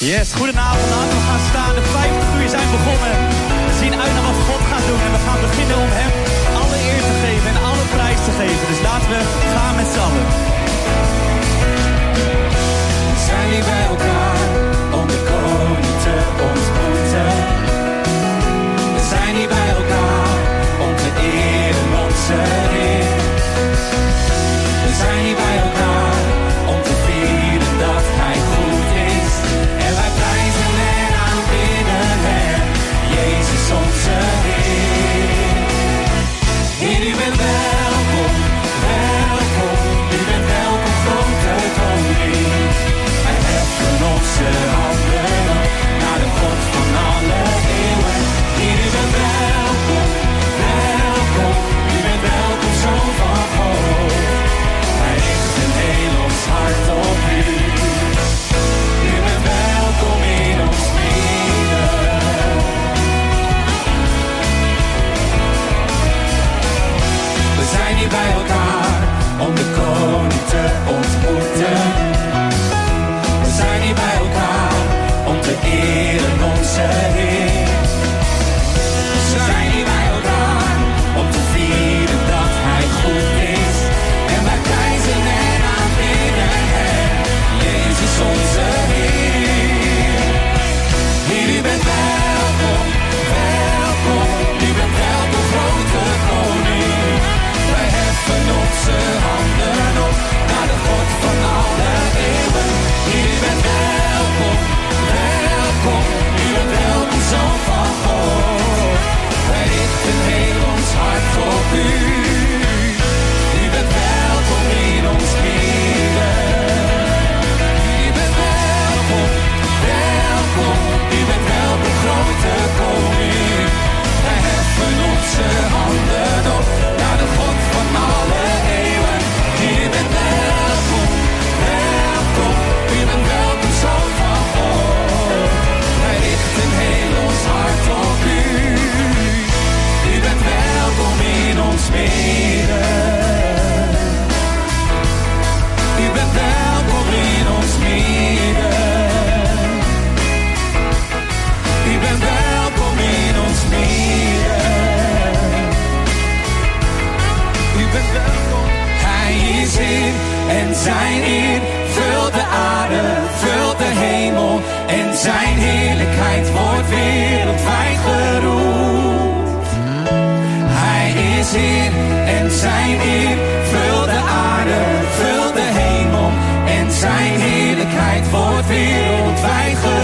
Yes, goedenavond. laten we gaan staan. De 50 uur zijn begonnen. We zien uit naar wat God gaat doen. En we gaan beginnen om hem alle eer te geven en alle prijs te geven. Dus laten we gaan met z'n allen. zijn eer vult de aarde, vult de hemel. En zijn heerlijkheid wordt wereldwijd geroemd. Hij is hier, en zijn eer vult de aarde, vult de hemel. En zijn heerlijkheid wordt wereldwijd geroemd.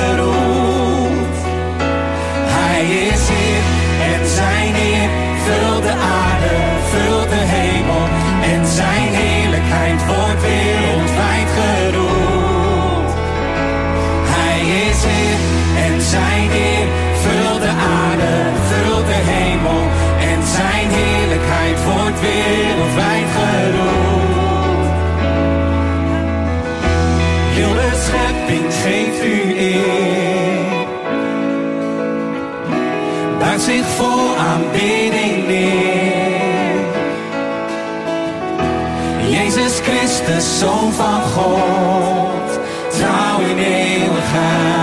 zich voor aanbidding neer. Jezus Christus, Zoon van God, trouw in eeuwigheid.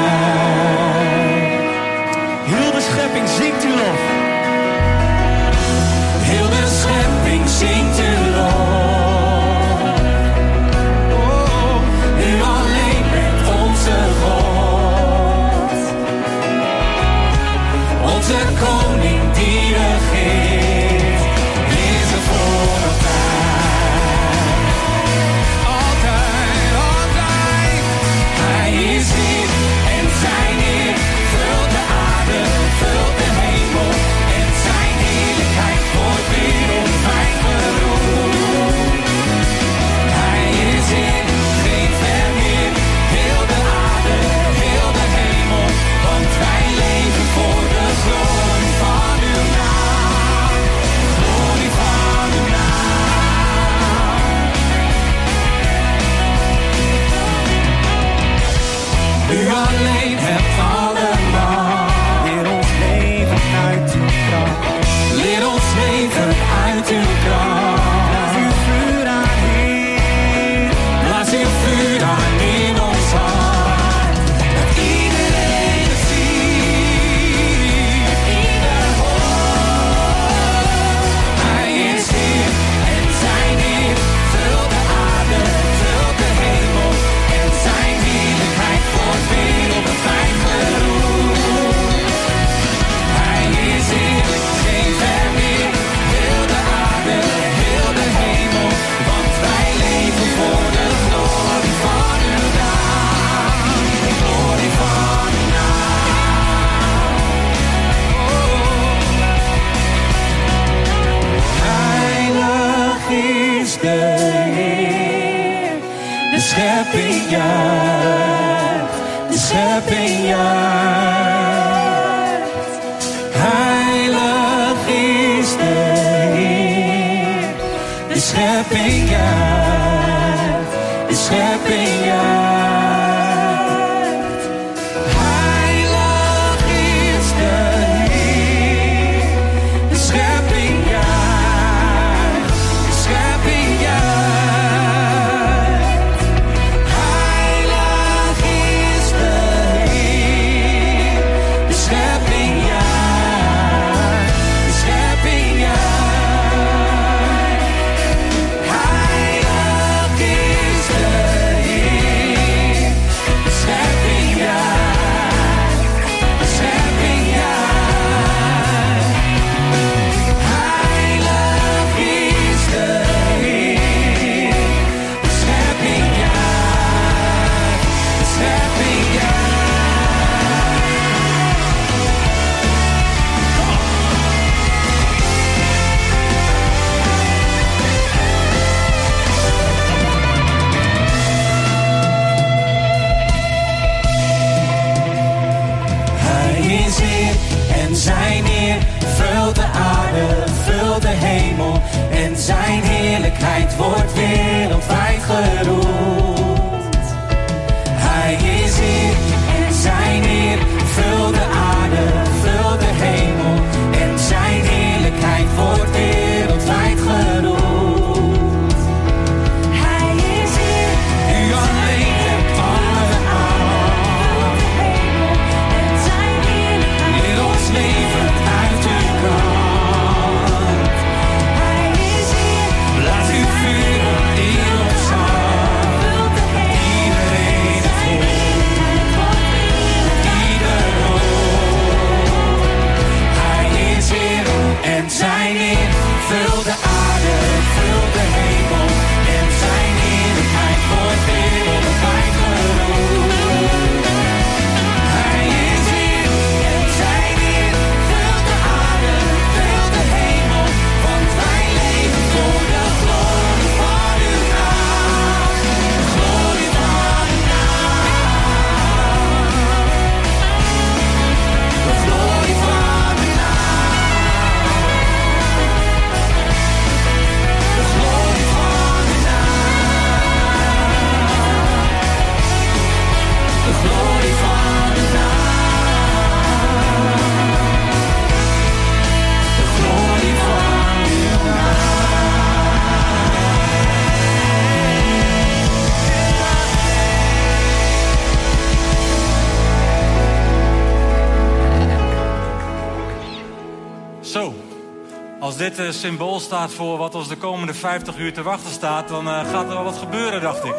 Symbool staat voor wat ons de komende 50 uur te wachten staat, dan eh, gaat er wel wat gebeuren, dacht ik.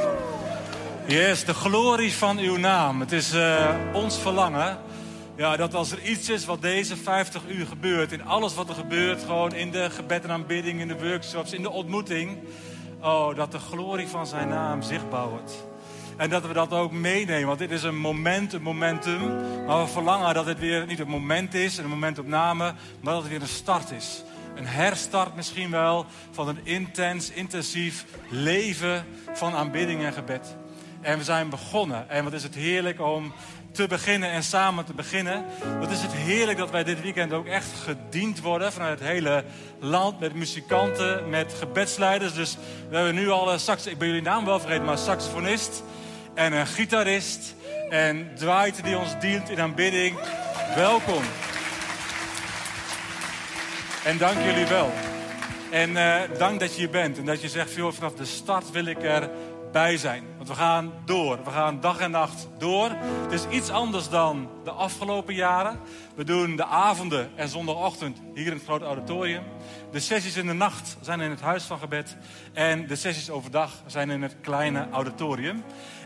Yes, de glorie van uw naam. Het is eh, ons verlangen ja, dat als er iets is wat deze 50 uur gebeurt, in alles wat er gebeurt, gewoon in de gebed en aanbidding, in de workshops, in de ontmoeting, oh, dat de glorie van zijn naam zichtbaar wordt. En dat we dat ook meenemen. Want dit is een moment, een momentum. Maar we verlangen dat het weer niet een moment is, een momentopname, maar dat het weer een start is. Een herstart misschien wel van een intens, intensief leven van aanbidding en gebed. En we zijn begonnen. En wat is het heerlijk om te beginnen en samen te beginnen. Wat is het heerlijk dat wij dit weekend ook echt gediend worden vanuit het hele land met muzikanten, met gebedsleiders. Dus we hebben nu al een ik ben jullie naam wel vergeten, maar saxofonist en een gitarist en Dwight die ons dient in aanbidding. Welkom. En dank jullie wel. En eh, dank dat je hier bent en dat je zegt, joh, vanaf de start wil ik erbij zijn. Want we gaan door. We gaan dag en nacht door. Het is iets anders dan de afgelopen jaren. We doen de avonden en zondagochtend hier in het grote auditorium. De sessies in de nacht zijn in het huis van gebed. En de sessies overdag zijn in het kleine auditorium.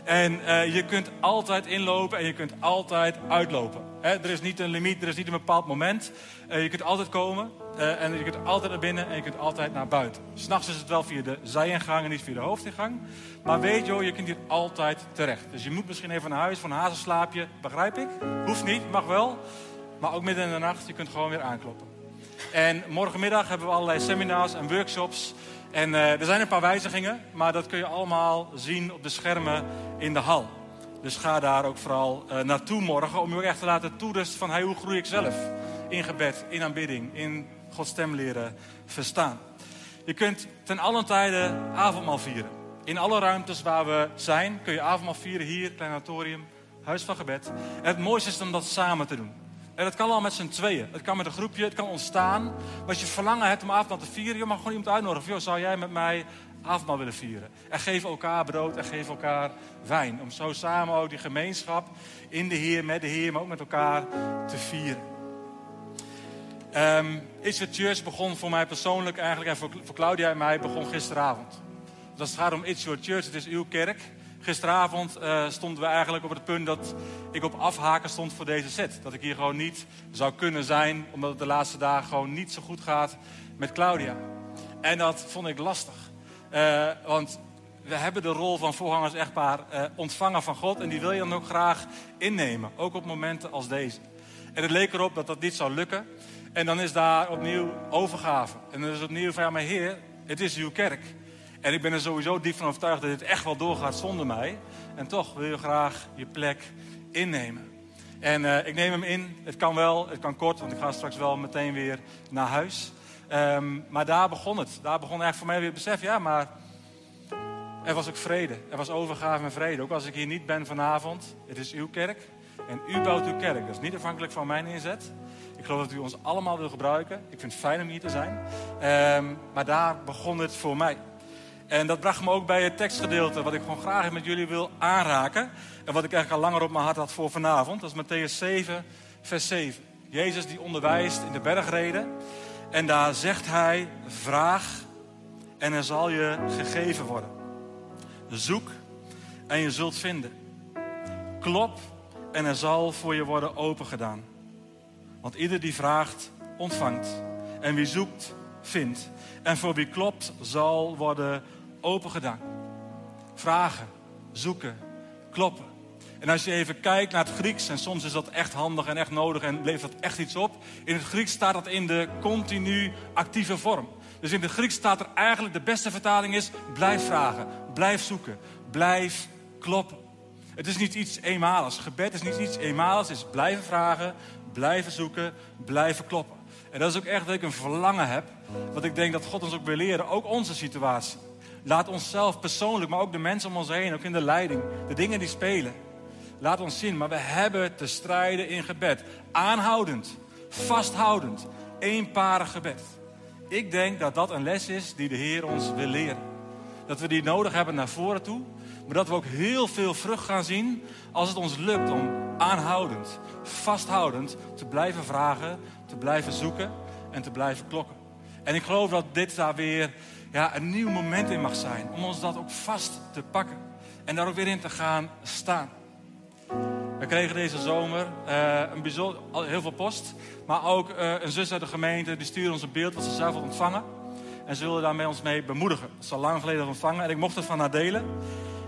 En eh, je kunt altijd inlopen en je kunt altijd uitlopen. Er is niet een limiet, er is niet een bepaald moment. Eh, je kunt altijd komen eh, en je kunt altijd naar binnen en je kunt altijd naar buiten. S'nachts is het wel via de zijingang en niet via de hoofdingang. Maar weet hoor, je kunt hier altijd terecht. Dus je moet misschien even naar huis voor een hazenslaapje, begrijp ik. Hoeft niet, mag wel. Maar ook midden in de nacht, je kunt gewoon weer aankloppen. En morgenmiddag hebben we allerlei seminars en workshops. En eh, er zijn een paar wijzigingen, maar dat kun je allemaal zien op de schermen in de hal. Dus ga daar ook vooral eh, naartoe morgen om je ook echt te laten toerusten van hey, hoe groei ik zelf in gebed, in aanbidding, in Gods stem leren verstaan. Je kunt ten allen tijde avondmaal vieren. In alle ruimtes waar we zijn kun je avondmaal vieren. Hier, klein auditorium, huis van gebed. Het mooiste is om dat samen te doen. En dat kan al met z'n tweeën. Het kan met een groepje, het kan ontstaan. Maar als je verlangen hebt om avondmaal te vieren, je mag gewoon iemand uitnodigen. Joh, zou jij met mij avondmaal willen vieren? En geef elkaar brood en geef elkaar wijn. Om zo samen ook die gemeenschap in de Heer, met de Heer, maar ook met elkaar te vieren. Um, Church begon voor mij persoonlijk eigenlijk, en voor, voor Claudia en mij, begon gisteravond. Dus als het gaat om It's Your Church, het is uw kerk. Gisteravond uh, stonden we eigenlijk op het punt dat ik op afhaken stond voor deze set. Dat ik hier gewoon niet zou kunnen zijn, omdat het de laatste dagen gewoon niet zo goed gaat met Claudia. En dat vond ik lastig. Uh, want we hebben de rol van voorgangers echtpaar uh, ontvangen van God. En die wil je dan ook graag innemen. Ook op momenten als deze. En het leek erop dat dat niet zou lukken. En dan is daar opnieuw overgave. En dan is opnieuw van ja, maar Heer, het is uw kerk. En ik ben er sowieso diep van overtuigd dat dit echt wel doorgaat zonder mij. En toch wil je graag je plek innemen. En uh, ik neem hem in. Het kan wel, het kan kort, want ik ga straks wel meteen weer naar huis. Um, maar daar begon het. Daar begon echt voor mij weer het besef, ja, maar er was ook vrede. Er was overgave en vrede. Ook als ik hier niet ben vanavond, het is uw kerk. En u bouwt uw kerk. Dat is niet afhankelijk van mijn inzet. Ik geloof dat u ons allemaal wil gebruiken. Ik vind het fijn om hier te zijn. Um, maar daar begon het voor mij. En dat bracht me ook bij het tekstgedeelte, wat ik gewoon graag met jullie wil aanraken. En wat ik eigenlijk al langer op mijn hart had voor vanavond. Dat is Matthäus 7, vers 7. Jezus die onderwijst in de bergreden. En daar zegt hij, vraag en er zal je gegeven worden. Zoek en je zult vinden. Klop en er zal voor je worden opengedaan. Want ieder die vraagt, ontvangt. En wie zoekt, vindt. En voor wie klopt, zal worden opengedaan. Vragen, zoeken, kloppen. En als je even kijkt naar het Grieks, en soms is dat echt handig en echt nodig en levert dat echt iets op. In het Grieks staat dat in de continu actieve vorm. Dus in het Grieks staat er eigenlijk de beste vertaling is: blijf vragen, blijf zoeken, blijf kloppen. Het is niet iets eenmaligs. Gebed is niet iets eenmaligs. Het is blijven vragen, blijven zoeken, blijven kloppen. En dat is ook echt dat ik een verlangen heb. Wat ik denk dat God ons ook wil leren. Ook onze situatie. Laat onszelf persoonlijk, maar ook de mensen om ons heen, ook in de leiding, de dingen die spelen. Laat ons zien, maar we hebben te strijden in gebed. Aanhoudend, vasthoudend, eenparig gebed. Ik denk dat dat een les is die de Heer ons wil leren. Dat we die nodig hebben naar voren toe. Maar dat we ook heel veel vrucht gaan zien als het ons lukt om aanhoudend, vasthoudend te blijven vragen, te blijven zoeken en te blijven klokken. En ik geloof dat dit daar weer ja, een nieuw moment in mag zijn. Om ons dat ook vast te pakken. En daar ook weer in te gaan staan. We kregen deze zomer uh, een heel veel post. Maar ook uh, een zus uit de gemeente die stuurde ons een beeld wat ze zelf had ontvangen. En ze wilde daarmee ons mee bemoedigen. Is al lang geleden ontvangen en ik mocht het van haar delen.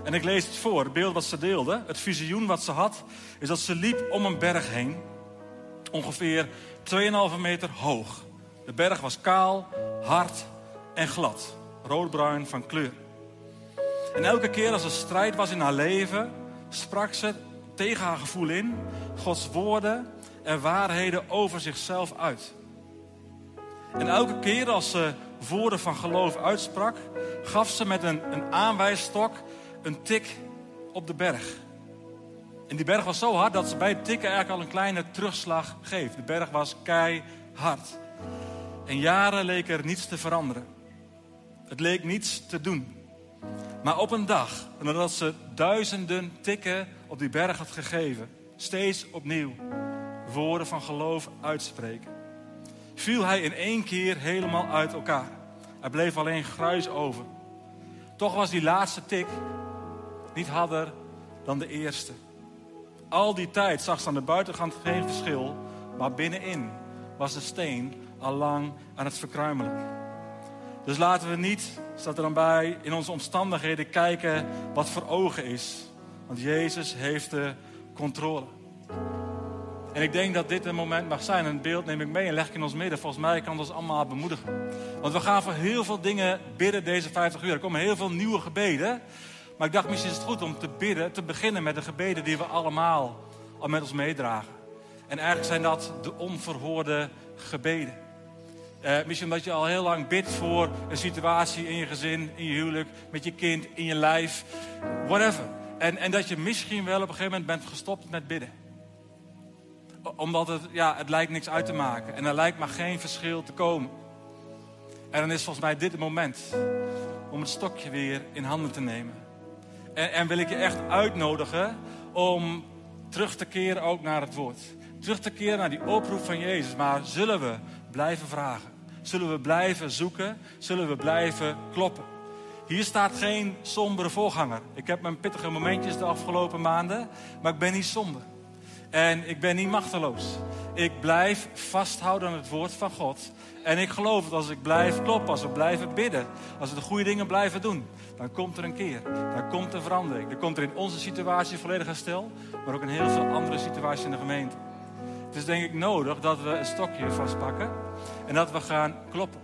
En ik lees het voor. Het beeld wat ze deelde, het visioen wat ze had, is dat ze liep om een berg heen. Ongeveer 2,5 meter hoog. De berg was kaal, hard en glad. Roodbruin van kleur. En elke keer als er strijd was in haar leven, sprak ze tegen haar gevoel in Gods woorden en waarheden over zichzelf uit. En elke keer als ze woorden van geloof uitsprak, gaf ze met een, een aanwijsstok een tik op de berg. En die berg was zo hard dat ze bij het tikken eigenlijk al een kleine terugslag geeft. De berg was keihard. En jaren leek er niets te veranderen. Het leek niets te doen. Maar op een dag, nadat ze duizenden tikken op die berg had gegeven, steeds opnieuw woorden van geloof uitspreken, viel hij in één keer helemaal uit elkaar. Er bleef alleen gruis over. Toch was die laatste tik niet harder dan de eerste. Al die tijd zag ze aan de buitenkant geen verschil, maar binnenin was de steen al lang aan het verkruimelen. Dus laten we niet, staat er dan bij, in onze omstandigheden kijken wat voor ogen is. Want Jezus heeft de controle. En ik denk dat dit een moment mag zijn. Een beeld neem ik mee en leg ik in ons midden. Volgens mij kan dat ons allemaal bemoedigen. Want we gaan voor heel veel dingen bidden deze 50 uur. Er komen heel veel nieuwe gebeden. Maar ik dacht, misschien is het goed om te bidden, te beginnen met de gebeden die we allemaal al met ons meedragen. En eigenlijk zijn dat de onverhoorde gebeden. Eh, misschien omdat je al heel lang bidt voor een situatie in je gezin, in je huwelijk, met je kind, in je lijf, whatever. En, en dat je misschien wel op een gegeven moment bent gestopt met bidden. Omdat het, ja, het lijkt niks uit te maken. En er lijkt maar geen verschil te komen. En dan is volgens mij dit het moment om het stokje weer in handen te nemen. En, en wil ik je echt uitnodigen om terug te keren ook naar het woord. Terug te keren naar die oproep van Jezus. Maar zullen we blijven vragen? Zullen we blijven zoeken? Zullen we blijven kloppen? Hier staat geen sombere voorganger. Ik heb mijn pittige momentjes de afgelopen maanden, maar ik ben niet somber. En ik ben niet machteloos. Ik blijf vasthouden aan het woord van God. En ik geloof dat als ik blijf kloppen, als we blijven bidden, als we de goede dingen blijven doen, dan komt er een keer. Dan komt er verandering. Dan komt er in onze situatie volledig herstel, maar ook in heel veel andere situaties in de gemeente. Het is denk ik nodig dat we een stokje vastpakken en dat we gaan kloppen.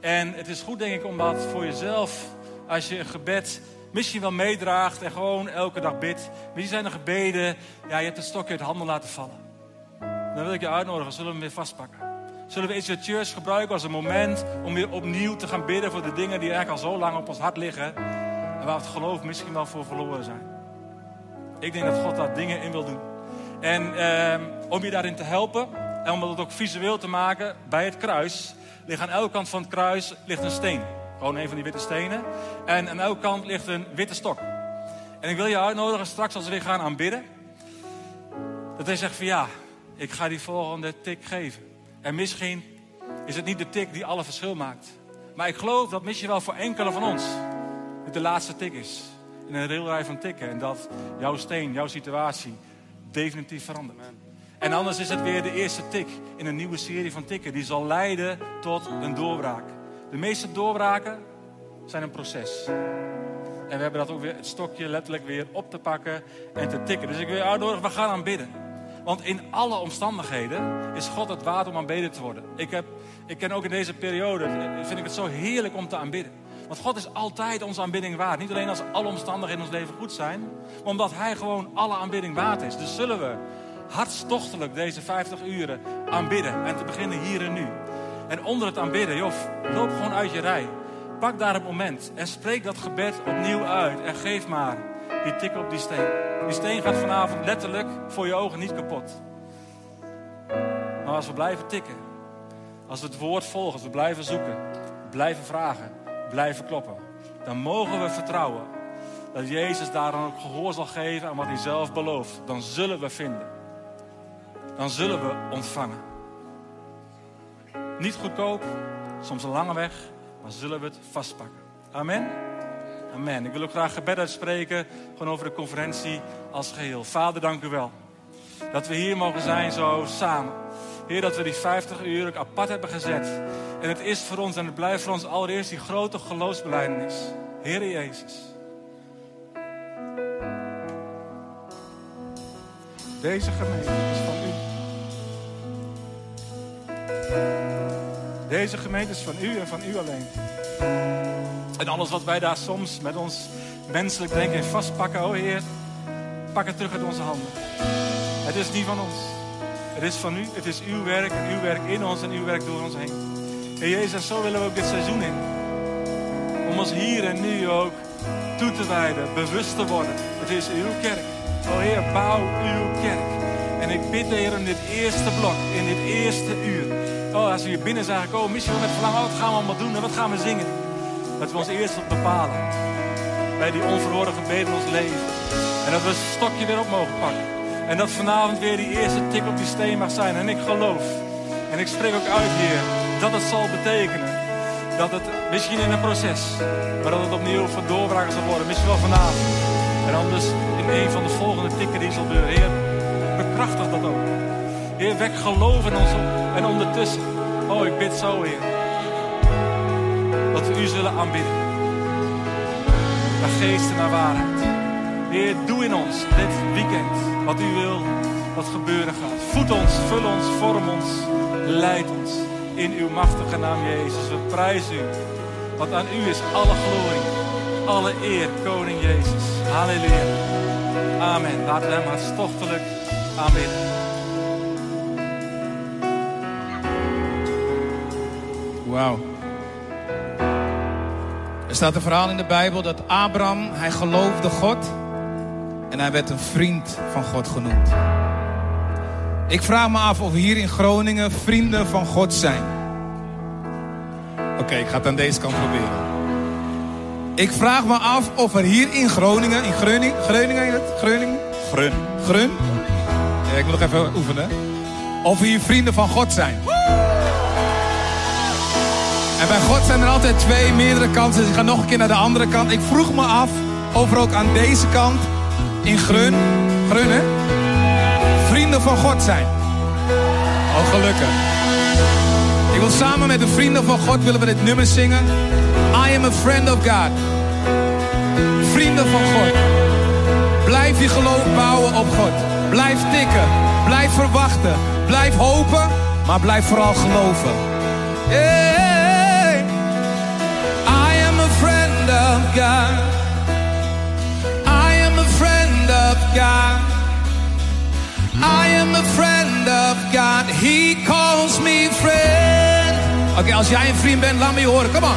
En het is goed denk ik om dat voor jezelf, als je een gebed misschien wel meedraagt en gewoon elke dag bidt. Misschien zijn er gebeden, ja, je hebt het stokje uit de handen laten vallen. Dan wil ik je uitnodigen, zullen we hem weer vastpakken. Zullen we It's Church gebruiken als een moment om weer opnieuw te gaan bidden voor de dingen die eigenlijk al zo lang op ons hart liggen. En waar het geloof misschien wel voor verloren zijn. Ik denk dat God daar dingen in wil doen. En ehm, om je daarin te helpen en om het ook visueel te maken, bij het kruis ligt aan elke kant van het kruis ligt een steen. Gewoon een van die witte stenen. En aan elke kant ligt een witte stok. En ik wil je uitnodigen straks als we weer gaan aanbidden. Dat hij zegt van ja, ik ga die volgende tik geven. En misschien is het niet de tik die alle verschil maakt. Maar ik geloof dat misschien wel voor enkele van ons het de laatste tik is. In een railrij van tikken. En dat jouw steen, jouw situatie definitief verandert. En anders is het weer de eerste tik in een nieuwe serie van tikken. Die zal leiden tot een doorbraak. De meeste doorbraken zijn een proces. En we hebben dat ook weer, het stokje letterlijk weer op te pakken en te tikken. Dus ik wil je we gaan aanbidden. Want in alle omstandigheden is God het waard om aanbeden te worden. Ik, heb, ik ken ook in deze periode, vind ik het zo heerlijk om te aanbidden. Want God is altijd onze aanbidding waard. Niet alleen als alle omstandigheden in ons leven goed zijn, maar omdat Hij gewoon alle aanbidding waard is. Dus zullen we hartstochtelijk deze 50 uren aanbidden. En te beginnen hier en nu. En onder het aanbidden, joh, loop gewoon uit je rij. Pak daar een moment en spreek dat gebed opnieuw uit. En geef maar die tik op die steen. Die steen gaat vanavond letterlijk voor je ogen niet kapot. Maar als we blijven tikken, als we het woord volgen, als we blijven zoeken, blijven vragen, blijven kloppen, dan mogen we vertrouwen dat Jezus daar dan ook gehoor zal geven aan wat hij zelf belooft. Dan zullen we vinden. Dan zullen we ontvangen. Niet goedkoop, soms een lange weg, maar zullen we het vastpakken. Amen. Amen. Ik wil ook graag gebed uitspreken, gewoon over de conferentie als geheel. Vader, dank u wel. Dat we hier mogen zijn zo samen. Heer, dat we die 50 uur apart hebben gezet. En het is voor ons en het blijft voor ons allereerst die grote geloofsbelijdenis. Heer Jezus. Deze gemeente is van u. Deze gemeente is van u en van u alleen. En alles wat wij daar soms met ons menselijk denken vastpakken, oh Heer, pak het terug uit onze handen. Het is niet van ons. Het is van u, het is uw werk en uw werk in ons en uw werk door ons heen. Heer Jezus, en zo willen we ook dit seizoen in. Om ons hier en nu ook toe te wijden, bewust te worden. Het is uw kerk. O Heer, bouw uw kerk. En ik bid, Heer, in dit eerste blok, in dit eerste uur. Oh, als we hier binnen zijn gekomen, misschien wel met verlangen, oh, wat gaan we allemaal doen en wat gaan we zingen? Dat we ons eerst wat bepalen. Bij die onverhoorde gebeden in ons leven. En dat we het stokje weer op mogen pakken. En dat vanavond weer die eerste tik op die steen mag zijn. En ik geloof. En ik spreek ook uit, Heer, dat het zal betekenen. Dat het misschien in een proces, maar dat het opnieuw voor doorbraken zal worden. Misschien wel vanavond. En anders in een van de volgende tikken die zal gebeuren. Heer, bekrachtig dat ook. Heer, wek geloof in ons op. En ondertussen, oh, ik bid zo, Heer. Dat we u zullen aanbidden. Naar geest en naar waarheid. Heer, doe in ons dit weekend wat u wil dat gebeuren gaat. Voed ons, vul ons, vorm ons, leid ons. In uw machtige naam, Jezus. We prijzen u. Want aan u is alle glorie, alle eer, Koning Jezus. Halleluja. Amen. Laten we hem hartstochtelijk aanbidden. Wauw. Er staat een verhaal in de Bijbel dat Abraham, hij geloofde God en hij werd een vriend van God genoemd. Ik vraag me af of we hier in Groningen vrienden van God zijn. Oké, ik ga het aan deze kant proberen. Ik vraag me af of er hier in Groningen, in Groningen, Groningen heet het? Groningen? Grun. Grun? Ja, ik moet nog even oefenen. Of we hier vrienden van God zijn. En bij God zijn er altijd twee, meerdere kanten. Dus ik ga nog een keer naar de andere kant. Ik vroeg me af of er ook aan deze kant, in Grun, Grun? Vrienden van God zijn. Oh, gelukkig. Ik wil samen met de vrienden van God willen we dit nummer zingen. I am a friend of God. Vrienden van God. Blijf je geloof bouwen op God. Blijf tikken. Blijf verwachten. Blijf hopen. Maar blijf vooral geloven. God. I am a friend of God. I am a friend of God. He calls me friend. Oké, als jij een vriend bent, laat me je horen. Come on.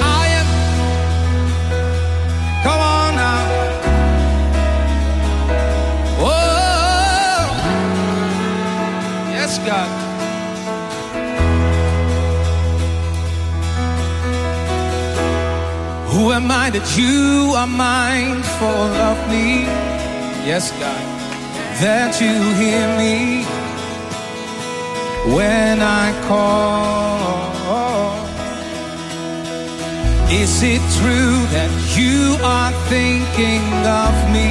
I am. Come on now. Oh. Yes, God. Who am I that you are mindful of me? Yes, God. That you hear me when I call. Is it true that you are thinking of me?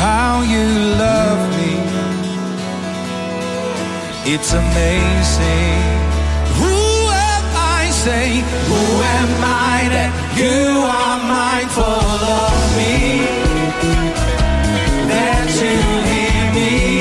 How you love me? It's amazing. Say? Who am I that you are mindful of me? That you hear me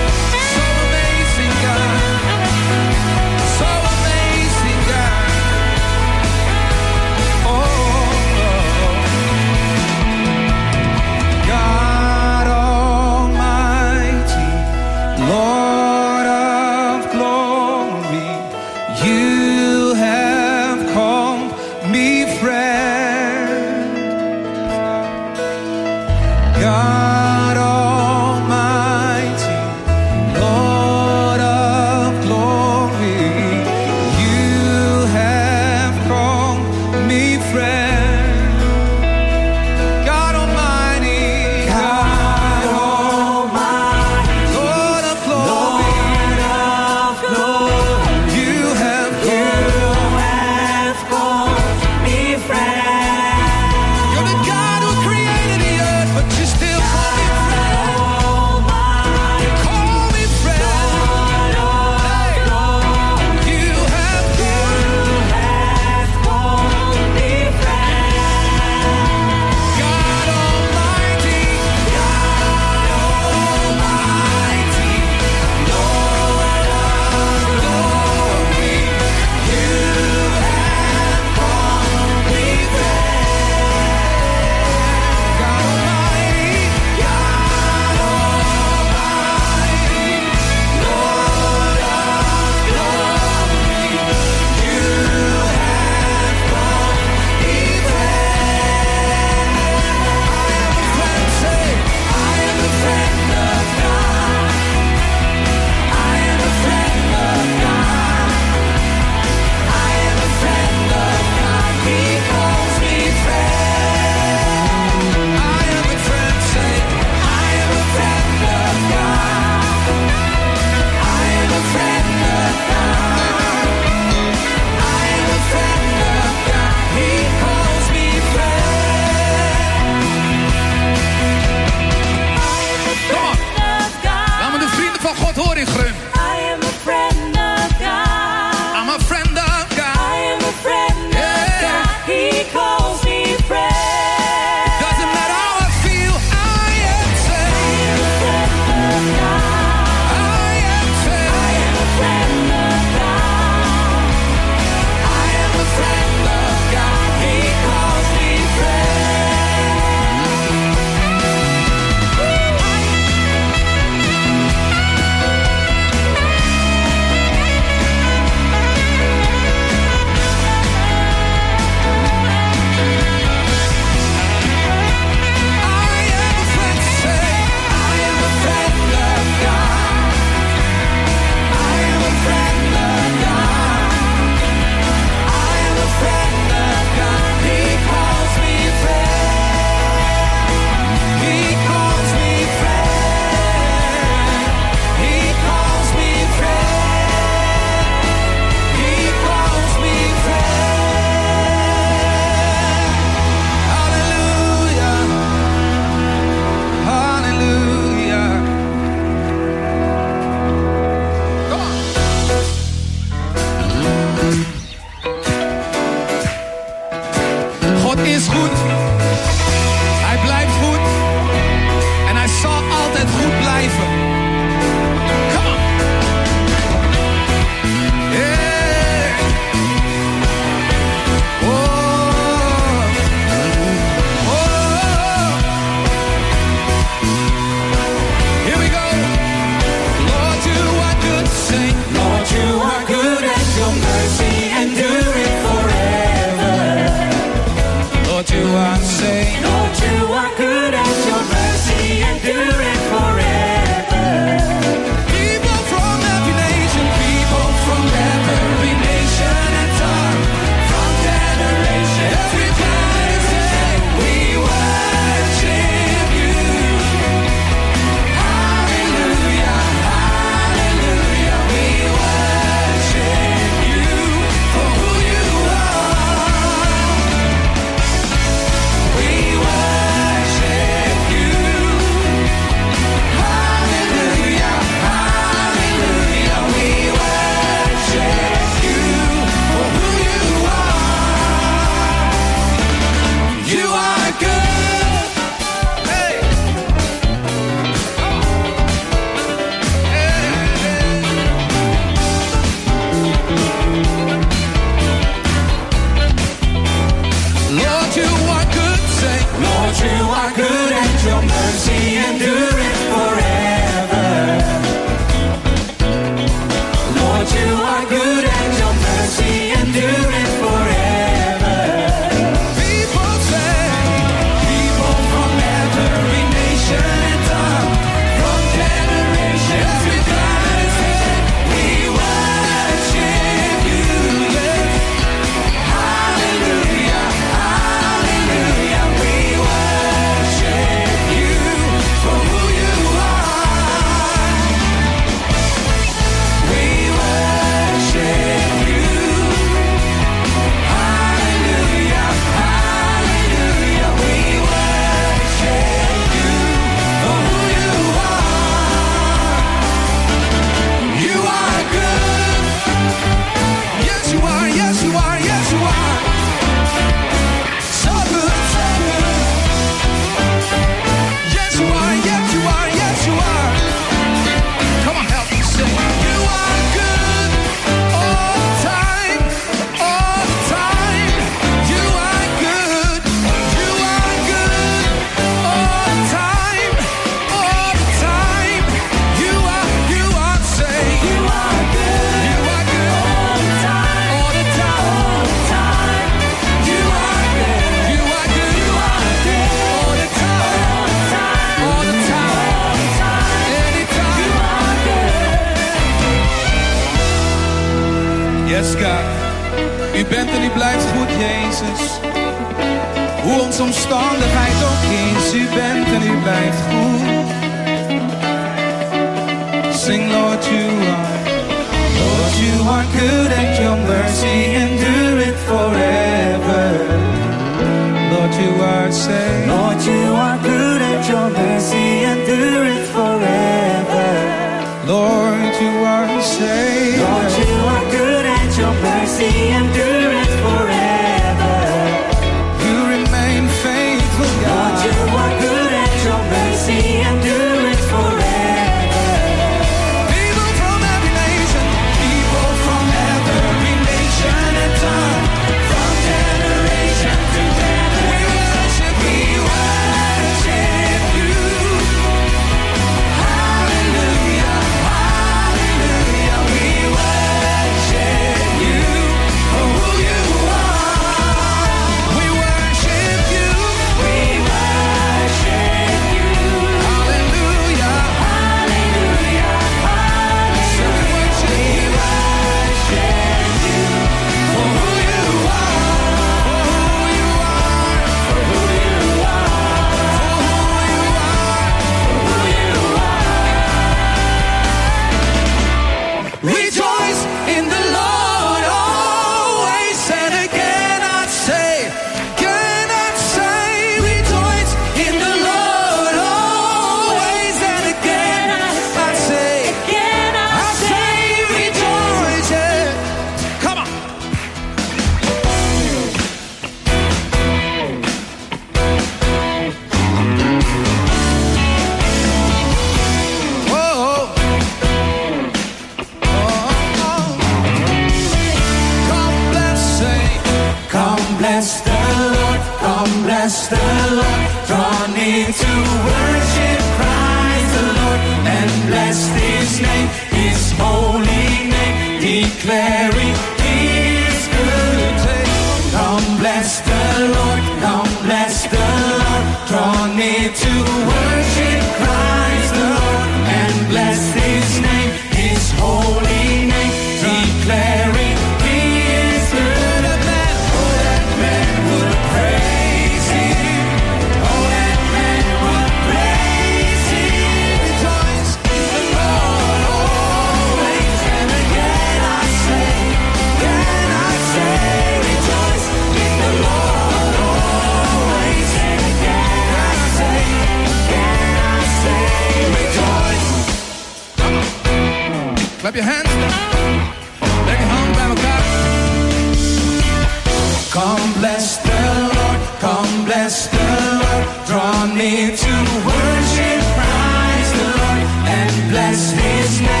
His name,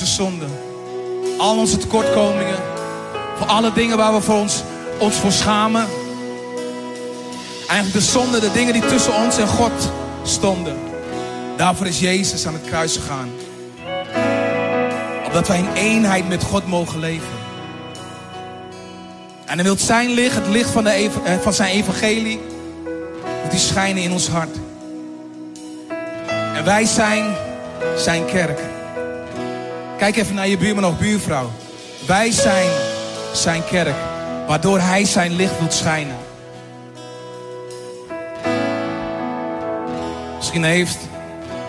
onze zonden. Al onze tekortkomingen. Voor alle dingen waar we voor ons, ons voor schamen. Eigenlijk de zonde, de dingen die tussen ons en God stonden. Daarvoor is Jezus aan het kruis gegaan. Opdat wij in eenheid met God mogen leven. En hij wil zijn licht, het licht van, de, eh, van zijn evangelie, die schijnen in ons hart. En wij zijn zijn kerk. Kijk even naar je buurman of buurvrouw. Wij zijn zijn kerk, waardoor hij zijn licht wil schijnen. Misschien heeft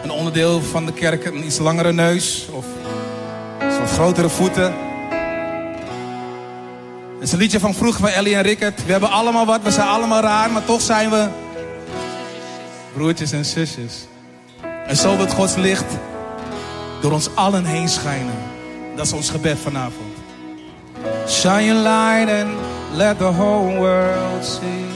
een onderdeel van de kerk een iets langere neus of wat grotere voeten. Het is een liedje van vroeger van Ellie en Rickert. We hebben allemaal wat, we zijn allemaal raar, maar toch zijn we broertjes en zusjes. En zo wil Gods licht door ons allen heen schijnen. Dat is ons gebed vanavond. Shine your light and let the whole world see.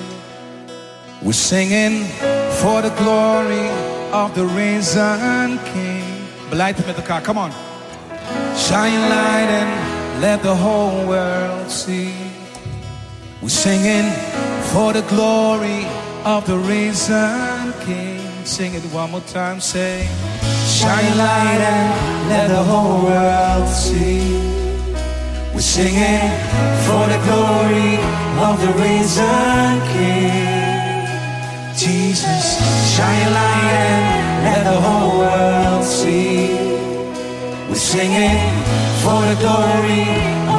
We're singing for the glory of the risen King. Beleid het met elkaar, come on. Shine your light and let the whole world see. We're singing for the glory of the risen King. Sing it one more time, say. Shine light and let the whole world see. We're singing for the glory of the risen King. Jesus, shine light and let the whole world see. We're singing for the glory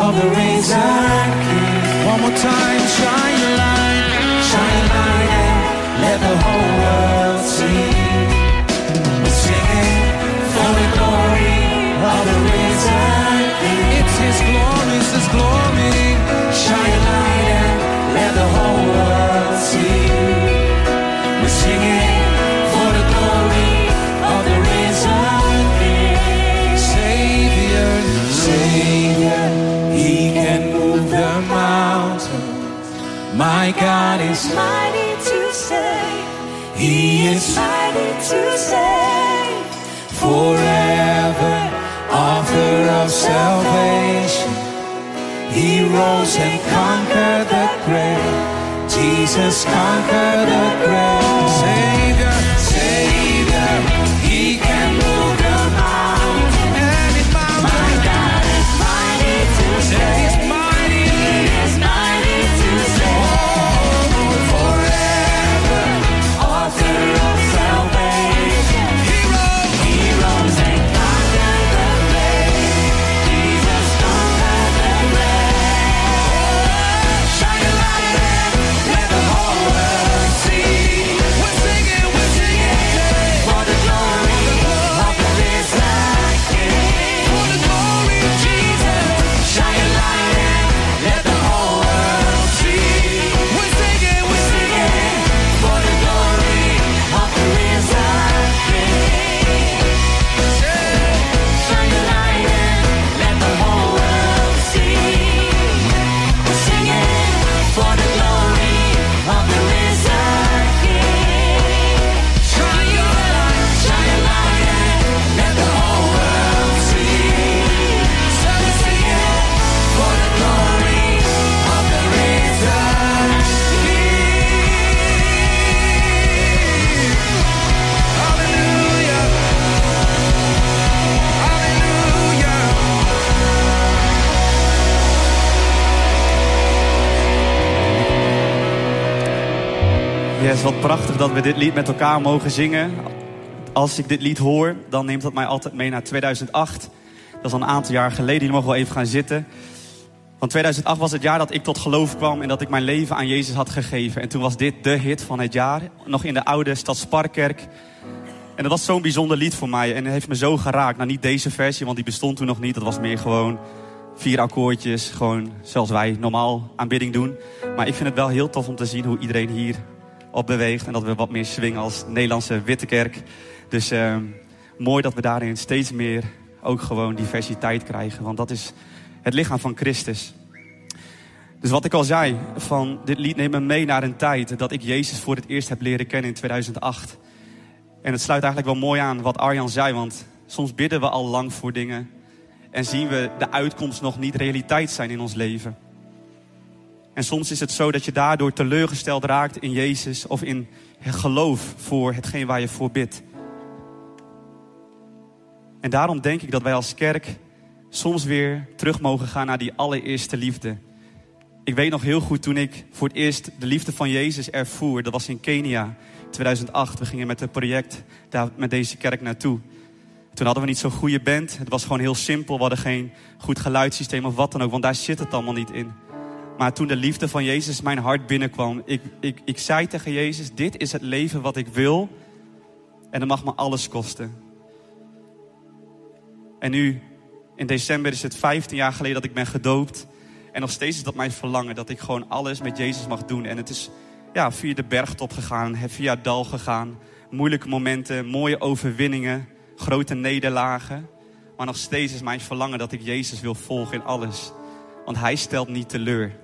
of the risen King. One more time, shine light, shine light and let the whole world the. It's His glory, His glory. Shine your light and let the whole world see. We're singing for the glory of the risen King. Savior, Savior, He can move the mountains. My God is, Mighty to save. He is Mighty to save. forever, of salvation. He rose and conquered the grave. Jesus conquered the grave. Yes, wat prachtig dat we dit lied met elkaar mogen zingen. Als ik dit lied hoor, dan neemt dat mij altijd mee naar 2008. Dat is al een aantal jaar geleden. Jullie mogen wel even gaan zitten. Want 2008 was het jaar dat ik tot geloof kwam en dat ik mijn leven aan Jezus had gegeven. En toen was dit de hit van het jaar. Nog in de oude stad Sparkerk. En dat was zo'n bijzonder lied voor mij. En het heeft me zo geraakt. Nou, niet deze versie, want die bestond toen nog niet. Dat was meer gewoon vier akkoordjes. Gewoon zoals wij normaal aanbidding doen. Maar ik vind het wel heel tof om te zien hoe iedereen hier op beweegt. En dat we wat meer swingen als Nederlandse Witte Kerk. Dus eh, mooi dat we daarin steeds meer ook gewoon diversiteit krijgen. Want dat is het lichaam van Christus. Dus wat ik al zei, van dit lied neemt me mee naar een tijd dat ik Jezus voor het eerst heb leren kennen in 2008. En het sluit eigenlijk wel mooi aan wat Arjan zei, want soms bidden we al lang voor dingen en zien we de uitkomst nog niet realiteit zijn in ons leven. En soms is het zo dat je daardoor teleurgesteld raakt in Jezus of in het geloof voor hetgeen waar je voor bidt. En daarom denk ik dat wij als kerk soms weer terug mogen gaan naar die allereerste liefde. Ik weet nog heel goed toen ik voor het eerst de liefde van Jezus ervoer. Dat was in Kenia, 2008. We gingen met het project daar met deze kerk naartoe. Toen hadden we niet zo'n goede band. Het was gewoon heel simpel. We hadden geen goed geluidssysteem of wat dan ook. Want daar zit het allemaal niet in. Maar toen de liefde van Jezus mijn hart binnenkwam. Ik, ik, ik zei tegen Jezus, dit is het leven wat ik wil. En dat mag me alles kosten. En nu, in december is het 15 jaar geleden dat ik ben gedoopt. En nog steeds is dat mijn verlangen. Dat ik gewoon alles met Jezus mag doen. En het is ja, via de bergtop gegaan. Via het dal gegaan. Moeilijke momenten, mooie overwinningen. Grote nederlagen. Maar nog steeds is mijn verlangen dat ik Jezus wil volgen in alles. Want Hij stelt niet teleur.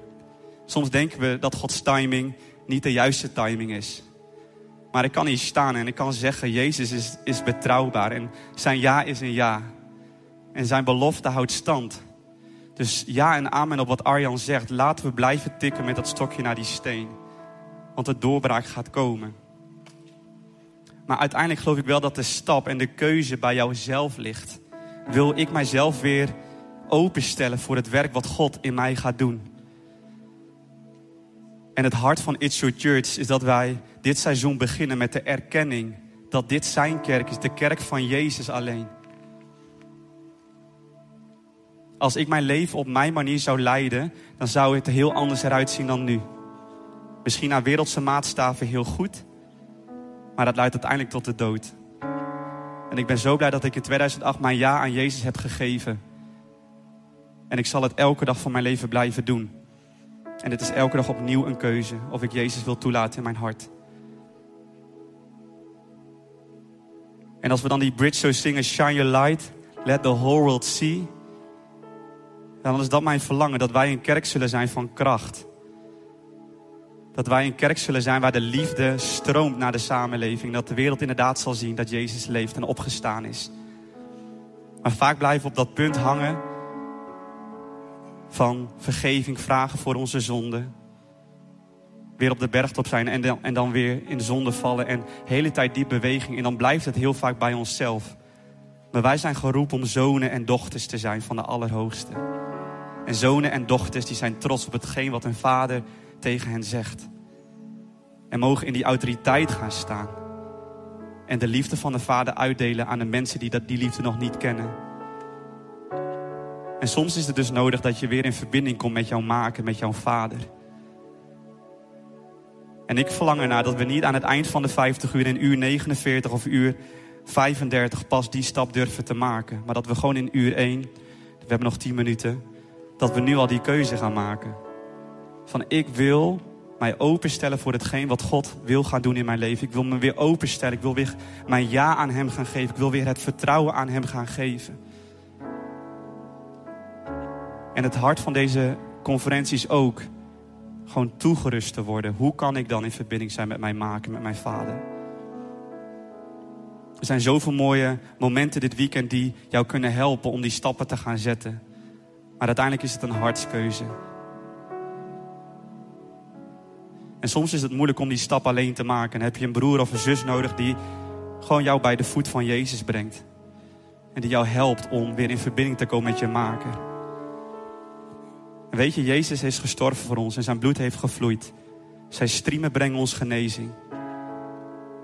Soms denken we dat Gods timing niet de juiste timing is. Maar ik kan hier staan en ik kan zeggen, Jezus is, is betrouwbaar. En zijn ja is een ja. En zijn belofte houdt stand. Dus ja en amen op wat Arjan zegt. Laten we blijven tikken met dat stokje naar die steen. Want de doorbraak gaat komen. Maar uiteindelijk geloof ik wel dat de stap en de keuze bij jouzelf ligt. Wil ik mijzelf weer openstellen voor het werk wat God in mij gaat doen? En het hart van It's Your Church is dat wij dit seizoen beginnen met de erkenning dat dit zijn kerk is, de kerk van Jezus alleen. Als ik mijn leven op mijn manier zou leiden, dan zou het er heel anders eruit zien dan nu. Misschien naar wereldse maatstaven heel goed, maar dat leidt uiteindelijk tot de dood. En ik ben zo blij dat ik in 2008 mijn ja aan Jezus heb gegeven. En ik zal het elke dag van mijn leven blijven doen. En het is elke dag opnieuw een keuze of ik Jezus wil toelaten in mijn hart. En als we dan die bridge zo zingen, shine your light, let the whole world see. Dan is dat mijn verlangen, dat wij een kerk zullen zijn van kracht. Dat wij een kerk zullen zijn waar de liefde stroomt naar de samenleving. Dat de wereld inderdaad zal zien dat Jezus leeft en opgestaan is. Maar vaak blijven we op dat punt hangen van vergeving vragen voor onze zonden. Weer op de bergtop zijn en dan, en dan weer in de zonde vallen. En de hele tijd die beweging. En dan blijft het heel vaak bij onszelf. Maar wij zijn geroepen om zonen en dochters te zijn van de Allerhoogste. En zonen en dochters die zijn trots op hetgeen wat hun vader tegen hen zegt. En mogen in die autoriteit gaan staan. En de liefde van de vader uitdelen aan de mensen die dat, die liefde nog niet kennen. En soms is het dus nodig dat je weer in verbinding komt met jouw maken, met jouw vader. En ik verlang ernaar dat we niet aan het eind van de 50 uur, in uur 49 of uur 35 pas die stap durven te maken. Maar dat we gewoon in uur 1, we hebben nog 10 minuten, dat we nu al die keuze gaan maken. Van ik wil mij openstellen voor hetgeen wat God wil gaan doen in mijn leven. Ik wil me weer openstellen. Ik wil weer mijn ja aan Hem gaan geven. Ik wil weer het vertrouwen aan Hem gaan geven. En het hart van deze conferentie is ook gewoon toegerust te worden. Hoe kan ik dan in verbinding zijn met mijn maken, met mijn vader? Er zijn zoveel mooie momenten dit weekend die jou kunnen helpen om die stappen te gaan zetten. Maar uiteindelijk is het een hartskeuze. En soms is het moeilijk om die stap alleen te maken. En heb je een broer of een zus nodig die gewoon jou bij de voet van Jezus brengt. En die jou helpt om weer in verbinding te komen met je maker. Weet je, Jezus is gestorven voor ons en zijn bloed heeft gevloeid. Zijn striemen brengen ons genezing.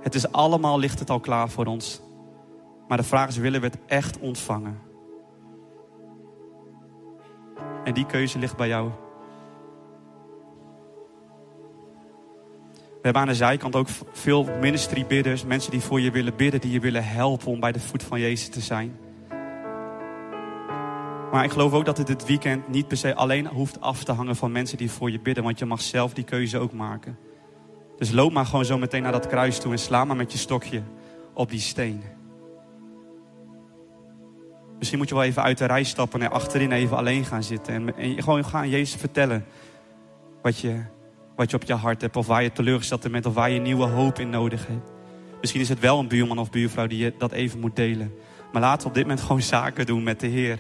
Het is allemaal, ligt het al klaar voor ons. Maar de vraag is, willen we het echt ontvangen? En die keuze ligt bij jou. We hebben aan de zijkant ook veel ministrybidders, mensen die voor je willen bidden, die je willen helpen om bij de voet van Jezus te zijn. Maar ik geloof ook dat het dit weekend niet per se alleen hoeft af te hangen van mensen die voor je bidden, want je mag zelf die keuze ook maken. Dus loop maar gewoon zo meteen naar dat kruis toe en sla maar met je stokje op die steen. Misschien moet je wel even uit de rij stappen en achterin even alleen gaan zitten. En, gewoon gaan Jezus vertellen wat je, wat je op je hart hebt. Of waar je teleurgesteld bent. Of waar je nieuwe hoop in nodig hebt. Misschien is het wel een buurman of buurvrouw die je dat even moet delen. Maar laten we op dit moment gewoon zaken doen met de Heer.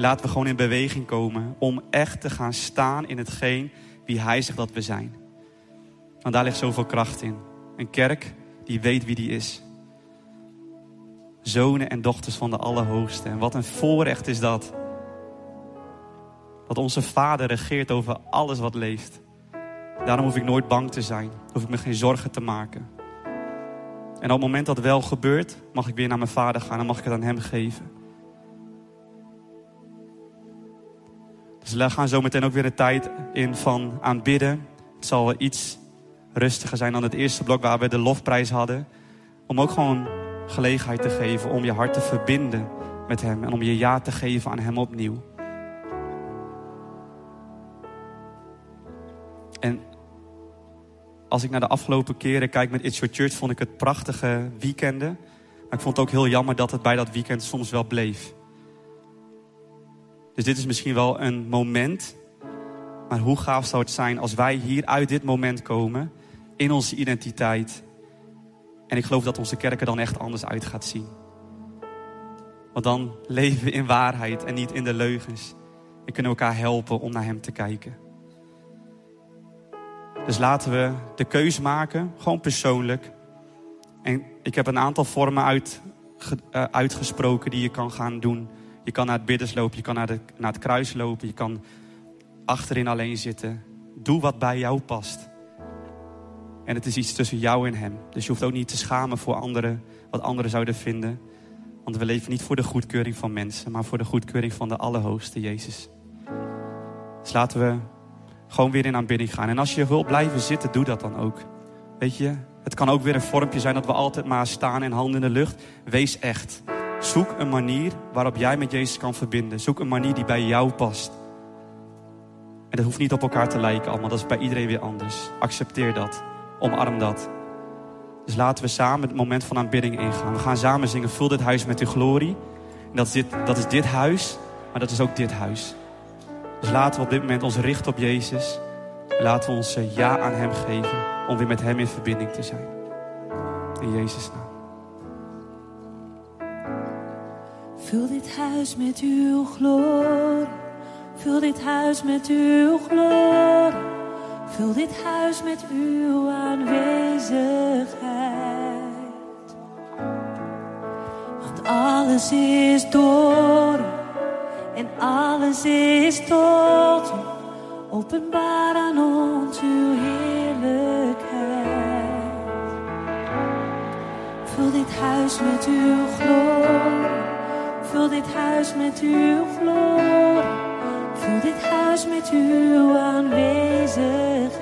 En laten we gewoon in beweging komen om echt te gaan staan in hetgeen wie Hij zegt dat we zijn. Want daar ligt zoveel kracht in. Een kerk die weet wie die is. Zonen en dochters van de Allerhoogste. En wat een voorrecht is dat. Dat onze Vader regeert over alles wat leeft. Daarom hoef ik nooit bang te zijn. Hoef ik me geen zorgen te maken. En op het moment dat wel gebeurt, mag ik weer naar mijn Vader gaan en mag ik het aan Hem geven. Dus we gaan zo meteen ook weer een tijd in van aanbidden. Het zal iets rustiger zijn dan het eerste blok waar we de lofprijs hadden. Om ook gewoon gelegenheid te geven om je hart te verbinden met Hem. En om je ja te geven aan Hem opnieuw. En als ik naar de afgelopen keren kijk met It's Your Church, vond ik het prachtige weekenden. Maar ik vond het ook heel jammer dat het bij dat weekend soms wel bleef. Dus dit is misschien wel een moment. Maar hoe gaaf zou het zijn als wij hier uit dit moment komen. In onze identiteit. En ik geloof dat onze kerk er dan echt anders uit gaat zien. Want dan leven we in waarheid en niet in de leugens. En kunnen elkaar helpen om naar Hem te kijken. Dus laten we de keus maken, gewoon persoonlijk. En ik heb een aantal vormen uit, uh, uitgesproken die je kan gaan doen. Je kan naar het biddens lopen, je kan naar, de, naar het kruis lopen, je kan achterin alleen zitten. Doe wat bij jou past. En het is iets tussen jou en hem. Dus je hoeft ook niet te schamen voor anderen, wat anderen zouden vinden. Want we leven niet voor de goedkeuring van mensen, maar voor de goedkeuring van de Allerhoogste Jezus. Dus laten we gewoon weer in aanbidding gaan. En als je wilt blijven zitten, doe dat dan ook. Weet je, het kan ook weer een vormpje zijn dat we altijd maar staan en handen in de lucht. Wees echt. Zoek een manier waarop jij met Jezus kan verbinden. Zoek een manier die bij jou past. En dat hoeft niet op elkaar te lijken allemaal. Dat is bij iedereen weer anders. Accepteer dat. Omarm dat. Dus laten we samen het moment van aanbidding ingaan. We gaan samen zingen, vul dit huis met uw glorie. En dat is dit, dat is dit huis, maar dat is ook dit huis. Dus laten we op dit moment ons richten op Jezus. Laten we ons ja aan Hem geven om weer met Hem in verbinding te zijn. In Jezus' naam. Vul dit huis met uw glorie. Vul dit huis met uw glorie. Vul dit huis met uw aanwezigheid. Want alles is door en alles is tot. Openbaar aan ons uw heerlijkheid. Vul dit huis met uw glorie. Vul dit huis met uw glorie. Vul dit huis met uw aanwezigheid.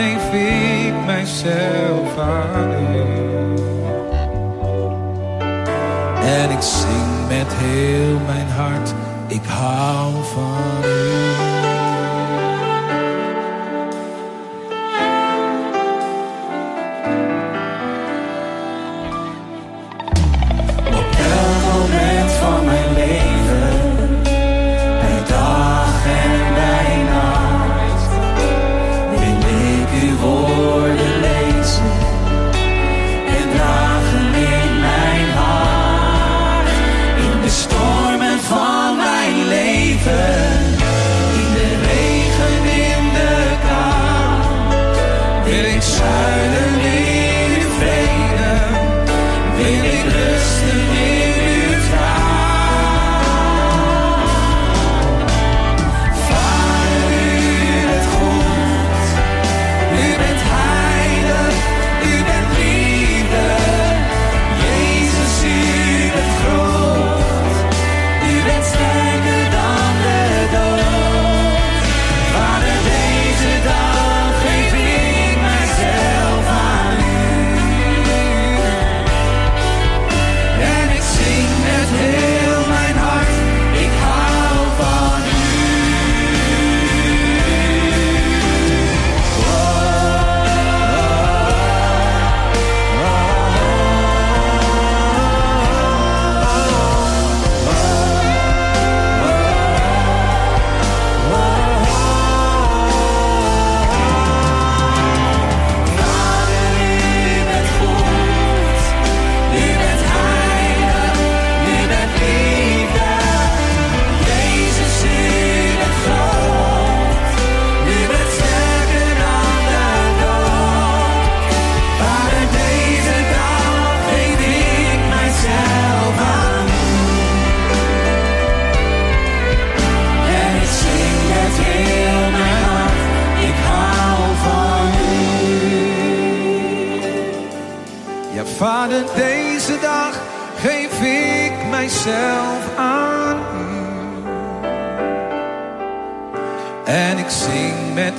nothing feed myself my heart. En ik zing met heel mijn hart, ik hou van u.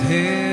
here.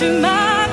Want u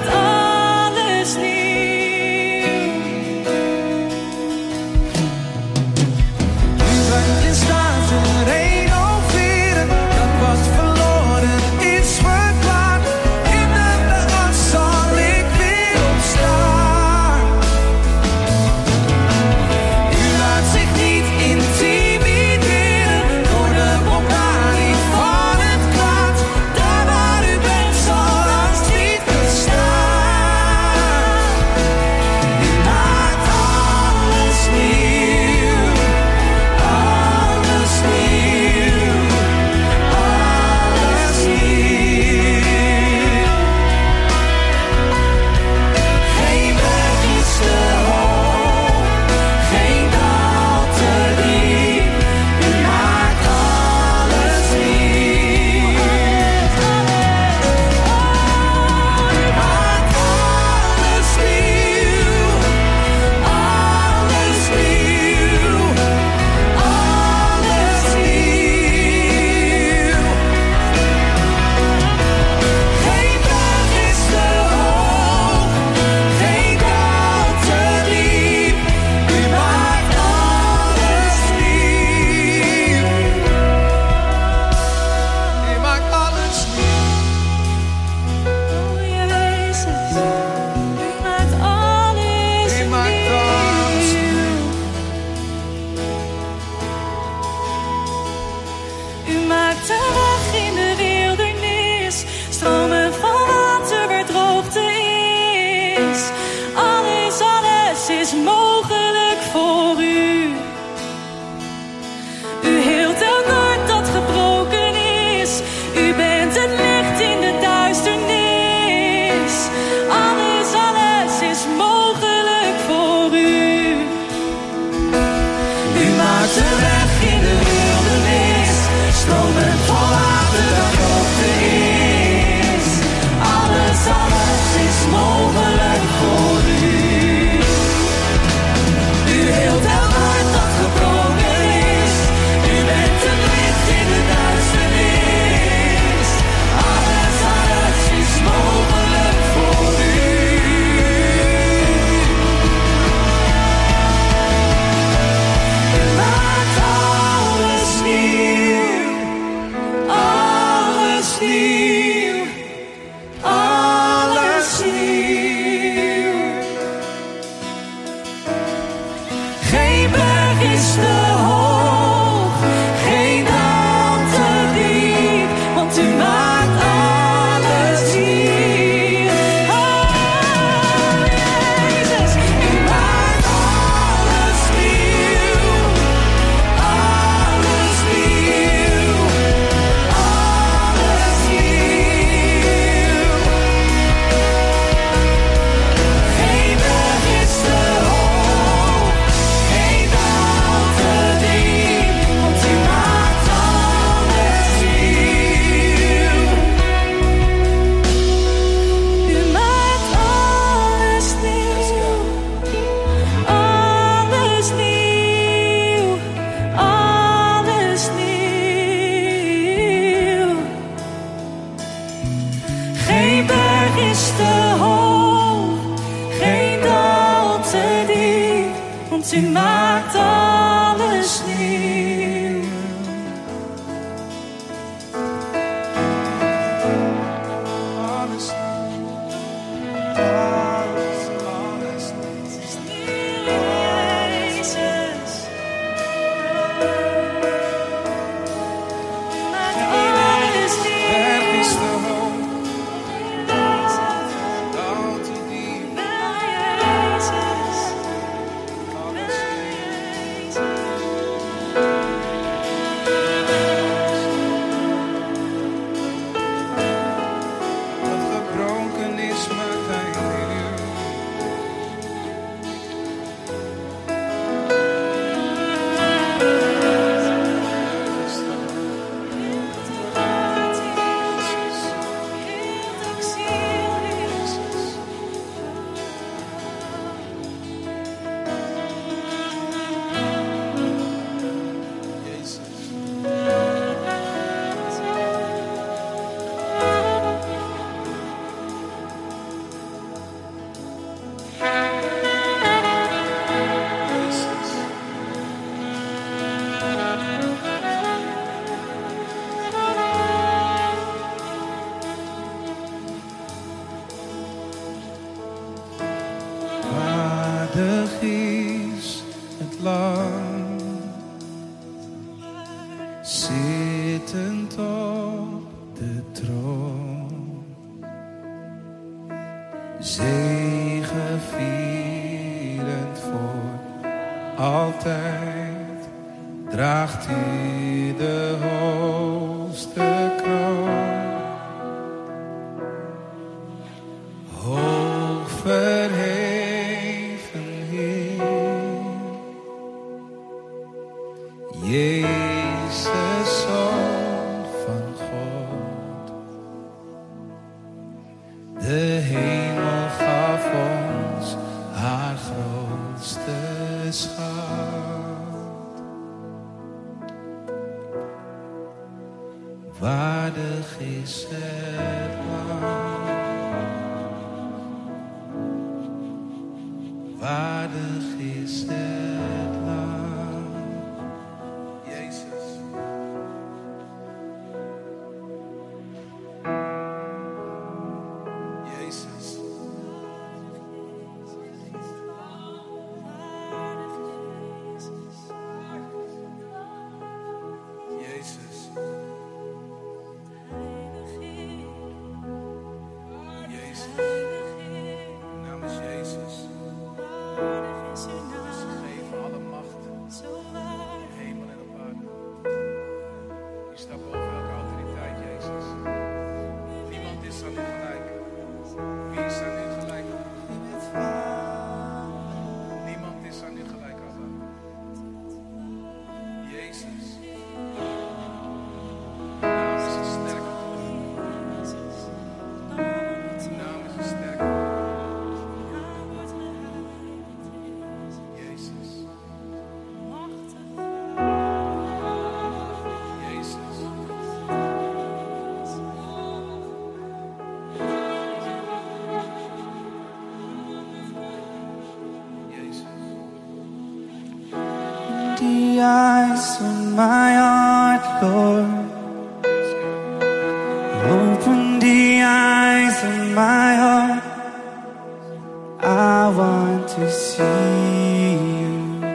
I want to see you.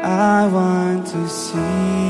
I want to see you.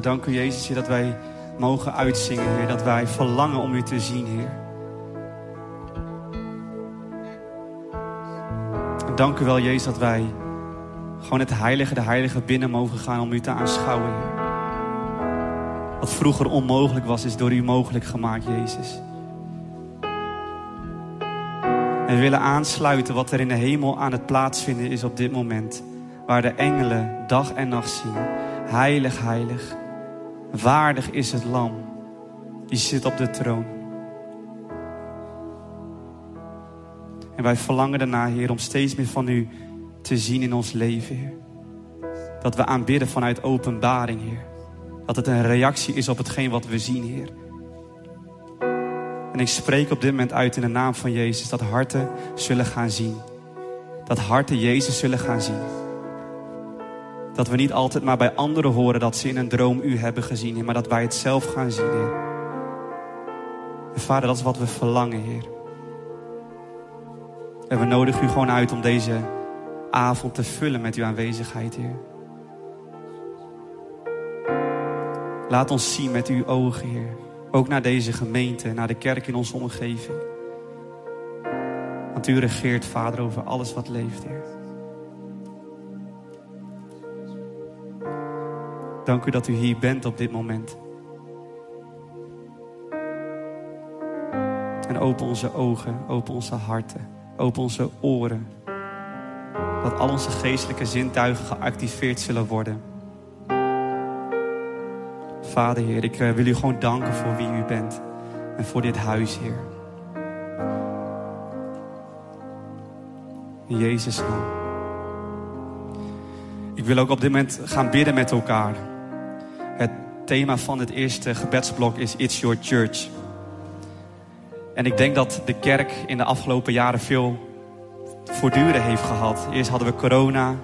Dank u, Jezus, dat wij mogen uitzingen, Heer. Dat wij verlangen om u te zien, Heer. Dank u wel, Jezus, dat wij gewoon het heilige, de heilige binnen mogen gaan om u te aanschouwen, Heer. Wat vroeger onmogelijk was, is door u mogelijk gemaakt, Jezus. En we willen aansluiten wat er in de hemel aan het plaatsvinden is op dit moment. Waar de engelen dag en nacht zingen. Heilig, heilig. Waardig is het lam. Die zit op de troon. En wij verlangen daarna, Heer, om steeds meer van u te zien in ons leven, Heer. Dat we aanbidden vanuit openbaring, Heer. Dat het een reactie is op hetgeen wat we zien, Heer. En ik spreek op dit moment uit in de naam van Jezus dat harten zullen gaan zien. Dat harten Jezus zullen gaan zien. Dat we niet altijd maar bij anderen horen dat ze in een droom u hebben gezien, Heer, maar dat wij het zelf gaan zien, Heer. Vader, dat is wat we verlangen, Heer. En we nodigen u gewoon uit om deze avond te vullen met uw aanwezigheid, Heer. Laat ons zien met uw ogen, Heer. Ook naar deze gemeente, naar de kerk in onze omgeving. Want u regeert, Vader, over alles wat leeft, Heer. Dank u dat u hier bent op dit moment. En open onze ogen, open onze harten, open onze oren. Dat al onze geestelijke zintuigen geactiveerd zullen worden. Vader, Heer, ik eh, wil u gewoon danken voor wie u bent. En voor dit huis, Heer. In Jezus' naam. Ik wil ook op dit moment gaan bidden met elkaar. Thema van het eerste gebedsblok is It's Your Church. En ik denk dat de kerk in de afgelopen jaren veel voortduren heeft gehad. Eerst hadden we corona.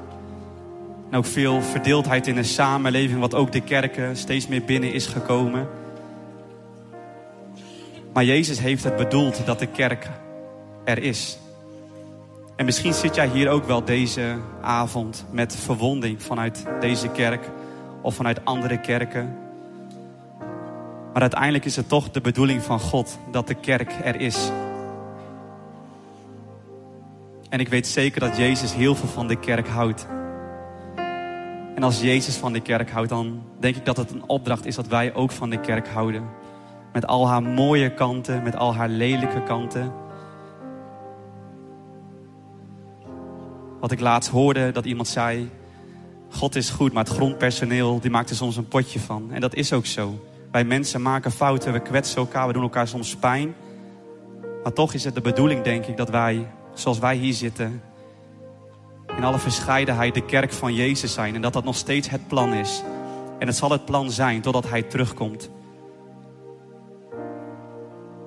En ook veel verdeeldheid in de samenleving, wat ook de kerken steeds meer binnen is gekomen. Maar Jezus heeft het bedoeld dat de kerk er is. En misschien zit jij hier ook wel deze avond met verwonding vanuit deze kerk of vanuit andere kerken. Maar uiteindelijk is het toch de bedoeling van God dat de kerk er is. En ik weet zeker dat Jezus heel veel van de kerk houdt. En als Jezus van de kerk houdt, dan denk ik dat het een opdracht is dat wij ook van de kerk houden. Met al haar mooie kanten, met al haar lelijke kanten. Wat ik laatst hoorde, dat iemand zei... God is goed, maar het grondpersoneel die maakt er soms een potje van. En dat is ook zo. Wij mensen maken fouten, we kwetsen elkaar, we doen elkaar soms pijn. Maar toch is het de bedoeling, denk ik, dat wij, zoals wij hier zitten... in alle verscheidenheid de kerk van Jezus zijn. En dat dat nog steeds het plan is. En het zal het plan zijn totdat Hij terugkomt.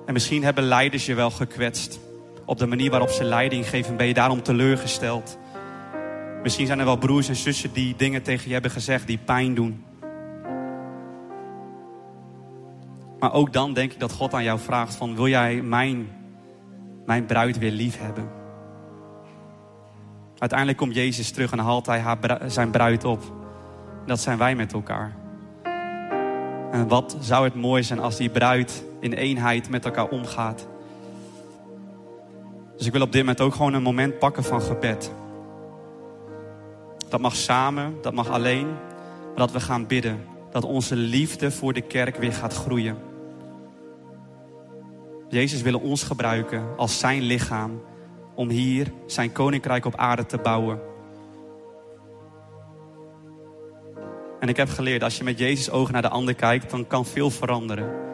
En misschien hebben leiders je wel gekwetst. Op de manier waarop ze leiding geven, ben je daarom teleurgesteld. Misschien zijn er wel broers en zussen die dingen tegen je hebben gezegd die pijn doen. Maar ook dan denk ik dat God aan jou vraagt van wil jij mijn, mijn bruid weer lief hebben? Uiteindelijk komt Jezus terug en haalt hij haar zijn bruid op. Dat zijn wij met elkaar. En wat zou het mooi zijn als die bruid in eenheid met elkaar omgaat. Dus ik wil op dit moment ook gewoon een moment pakken van gebed. Dat mag samen, dat mag alleen. Maar dat we gaan bidden. Dat onze liefde voor de kerk weer gaat groeien. Jezus wil ons gebruiken als zijn lichaam. Om hier zijn koninkrijk op aarde te bouwen. En ik heb geleerd, als je met Jezus ogen naar de ander kijkt, dan kan veel veranderen.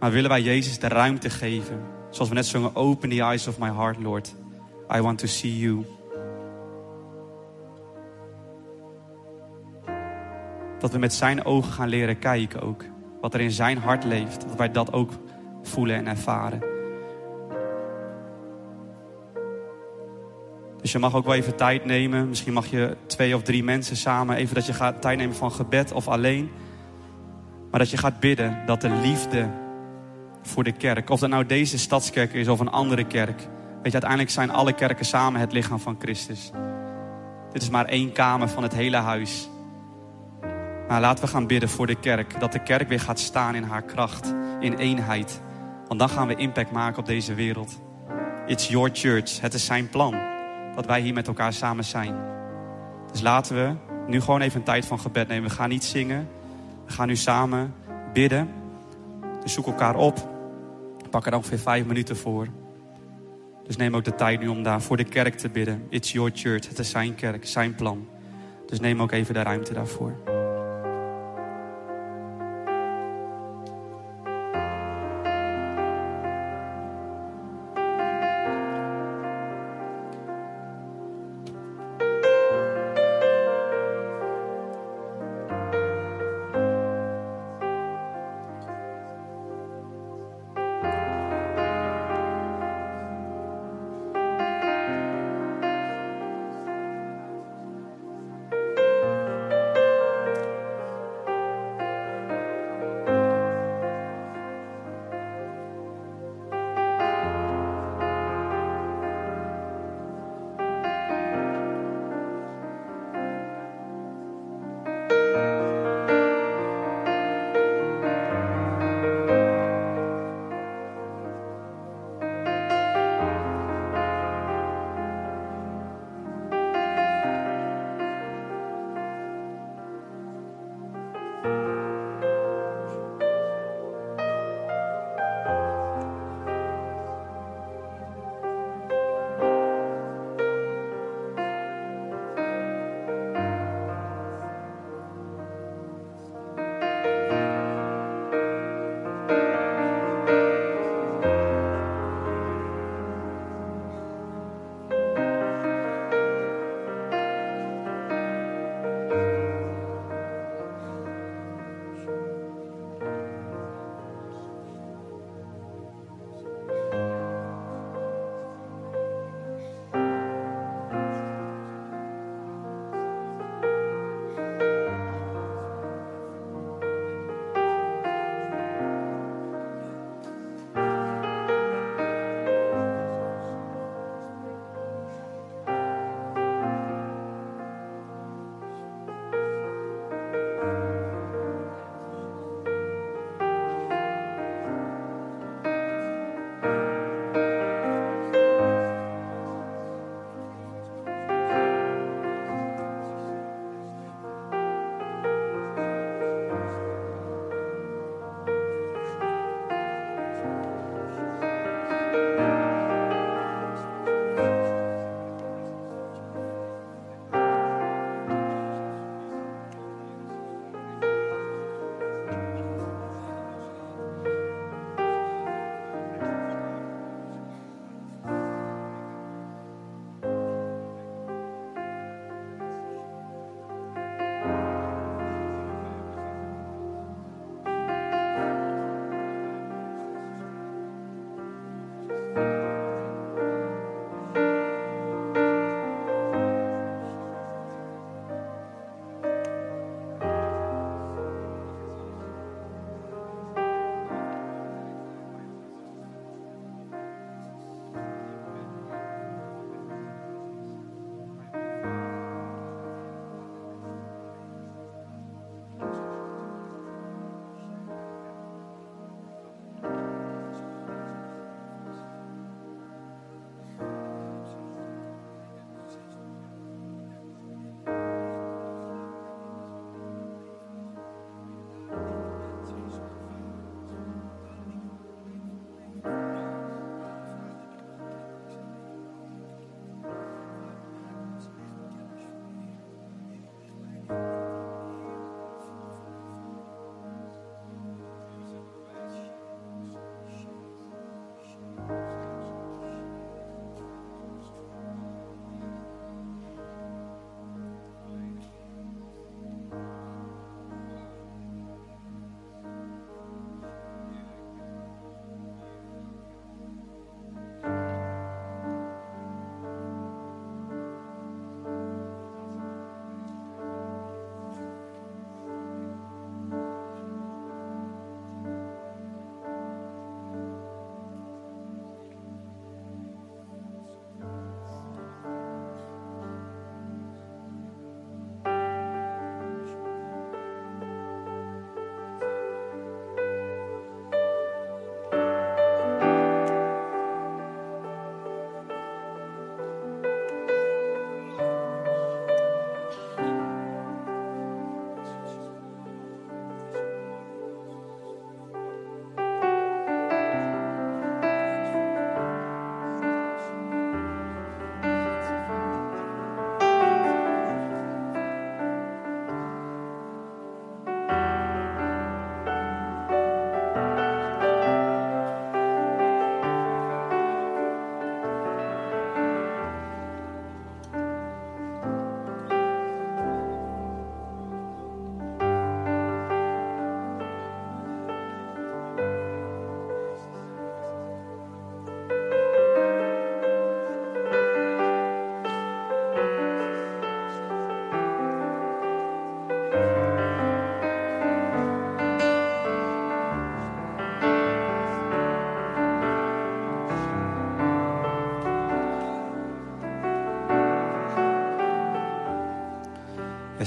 Maar willen wij Jezus de ruimte geven? Zoals we net zongen, open the eyes of my heart, Lord. I want to see you. Dat we met zijn ogen gaan leren kijken ook. Wat er in zijn hart leeft. Dat wij dat ook voelen en ervaren. Dus je mag ook wel even tijd nemen. Misschien mag je twee of drie mensen samen. Even dat je gaat tijd nemen van gebed of alleen. Maar dat je gaat bidden dat de liefde voor de kerk. Of dat nou deze stadskerk is of een andere kerk. Weet je, uiteindelijk zijn alle kerken samen het lichaam van Christus. Dit is maar één kamer van het hele huis. Maar laten we gaan bidden voor de kerk. Dat de kerk weer gaat staan in haar kracht, in eenheid. Want dan gaan we impact maken op deze wereld. It's your church. Het is zijn plan. Dat wij hier met elkaar samen zijn. Dus laten we nu gewoon even een tijd van gebed nemen. We gaan niet zingen. We gaan nu samen bidden. Dus zoek elkaar op. Pak er ongeveer vijf minuten voor. Dus neem ook de tijd nu om daar voor de kerk te bidden. It's your church. Het is zijn kerk, zijn plan. Dus neem ook even de ruimte daarvoor.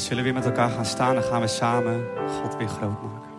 Zullen we weer met elkaar gaan staan en gaan we samen God weer groot maken.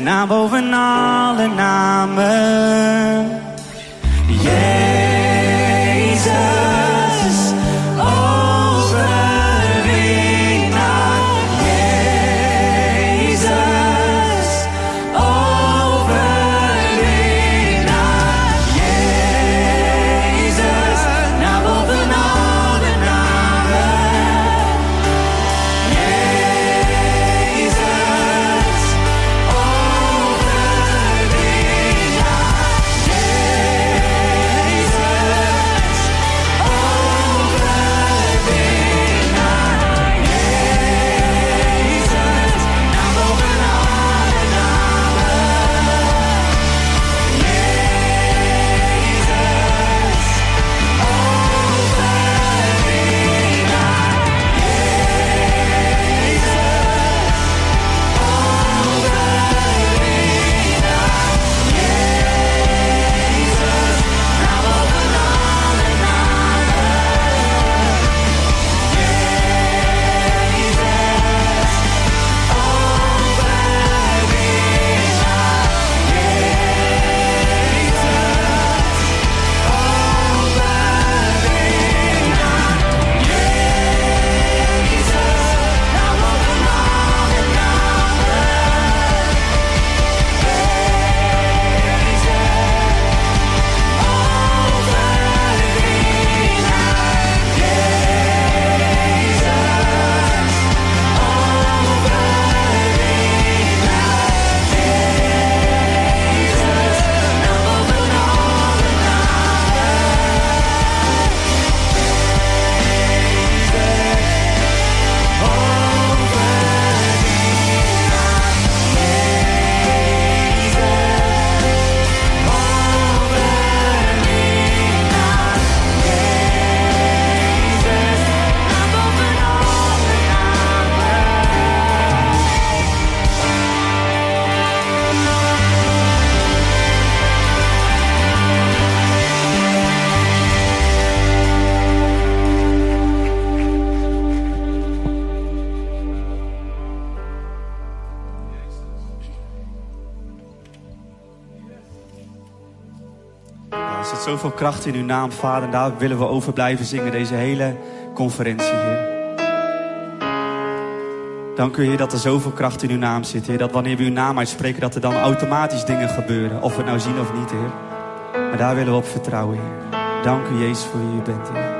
Naam boven alle namen. Kracht in uw naam, Vader. En daar willen we over blijven zingen, deze hele conferentie, Heer. Dank u, Heer, dat er zoveel kracht in uw naam zit, Heer. Dat wanneer we uw naam uitspreken, dat er dan automatisch dingen gebeuren. Of we het nou zien of niet, Heer. Maar daar willen we op vertrouwen, Heer. Dank u, Jezus, voor wie u bent, Heer.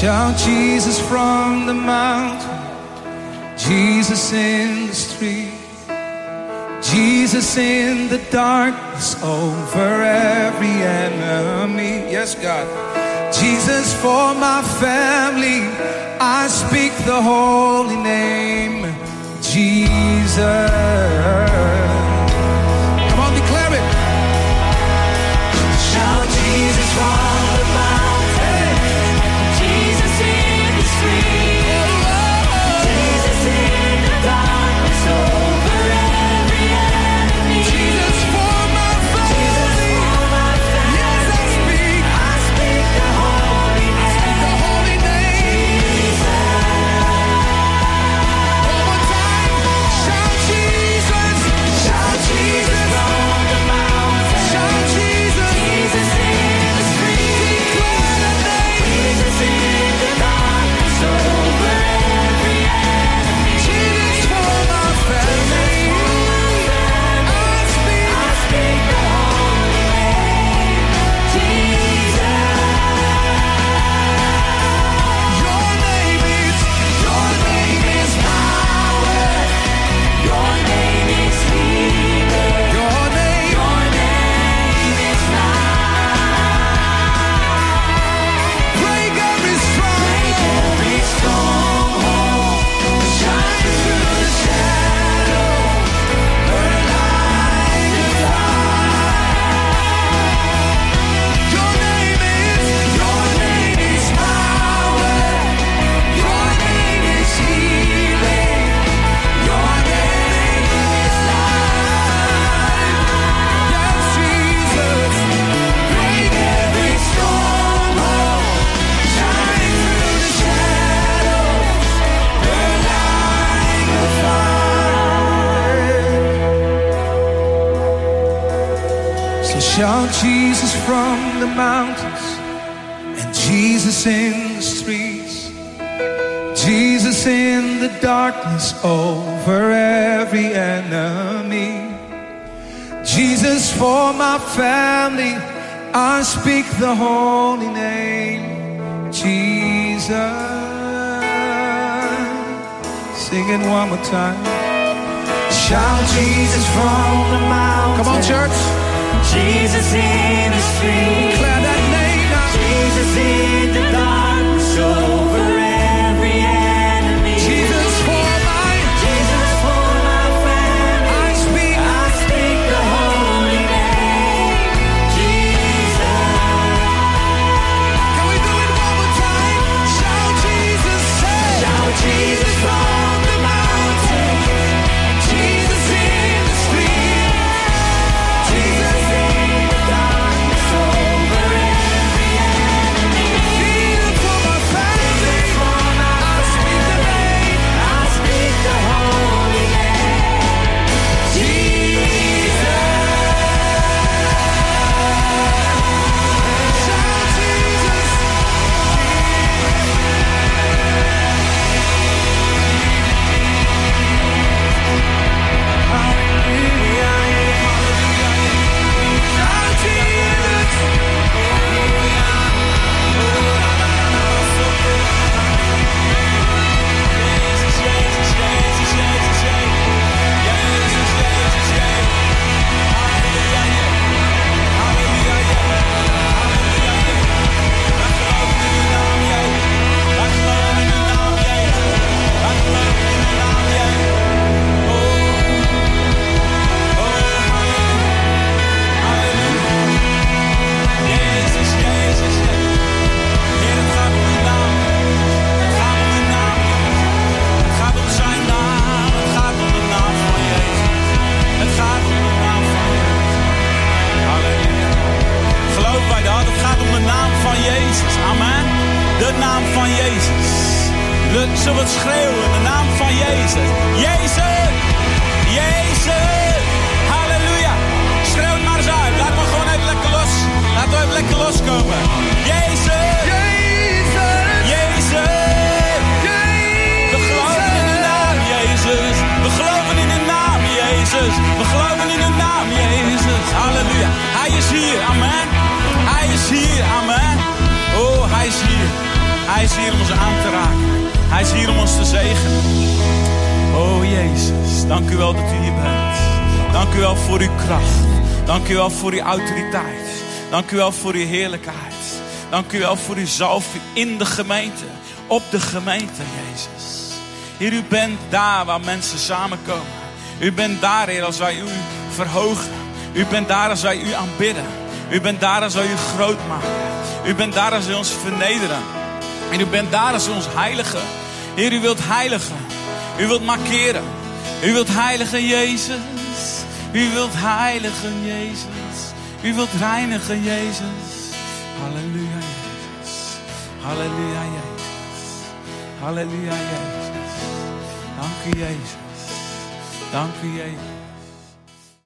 Shout Jesus from the mountain, Jesus in the street, Jesus in the darkness over every enemy. Yes, God. Jesus for my family, I speak the holy name, Jesus. Jesus from the mountains and Jesus in the streets. Jesus in the darkness over every enemy. Jesus for my family, I speak the holy name, Jesus. Sing it one more time. Shout Jesus from the mountain. Come on, church. Jesus in the street. Declare that name now. Jesus in the darkness over De naam van Jezus. Le- Zullen we het schreeuwen? De naam van Jezus. Jezus! Jezus! Halleluja! Schreeuw het maar eens uit. Laat me gewoon even lekker los. Laten we even lekker loskomen. Jezus! Jesus. Jezus! We geloven in de naam Jezus. We geloven in de naam Jezus. We geloven in de naam Jezus. Halleluja. Hij is hier. Amen. Hij is hier om ons aan te raken. Hij is hier om ons te zegenen. Oh Jezus, dank u wel dat u hier bent. Dank u wel voor uw kracht. Dank u wel voor uw autoriteit. Dank u wel voor uw heerlijkheid. Dank u wel voor uw zalving in de gemeente. Op de gemeente, Jezus. Heer, u bent daar waar mensen samenkomen. U bent daar, Heer, als wij u verhogen. U bent daar als wij u aanbidden. U bent daar als wij u groot maken. U bent daar als wij ons vernederen. En u bent daar als ons heiligen. Heer, u wilt heiligen. U wilt markeren. U wilt heiligen, Jezus. U wilt heiligen, Jezus. U wilt reinigen, Jezus. Halleluja, Jezus. Halleluja, Jezus. Halleluja, Jezus. Dank u, Jezus. Dank u, Jezus.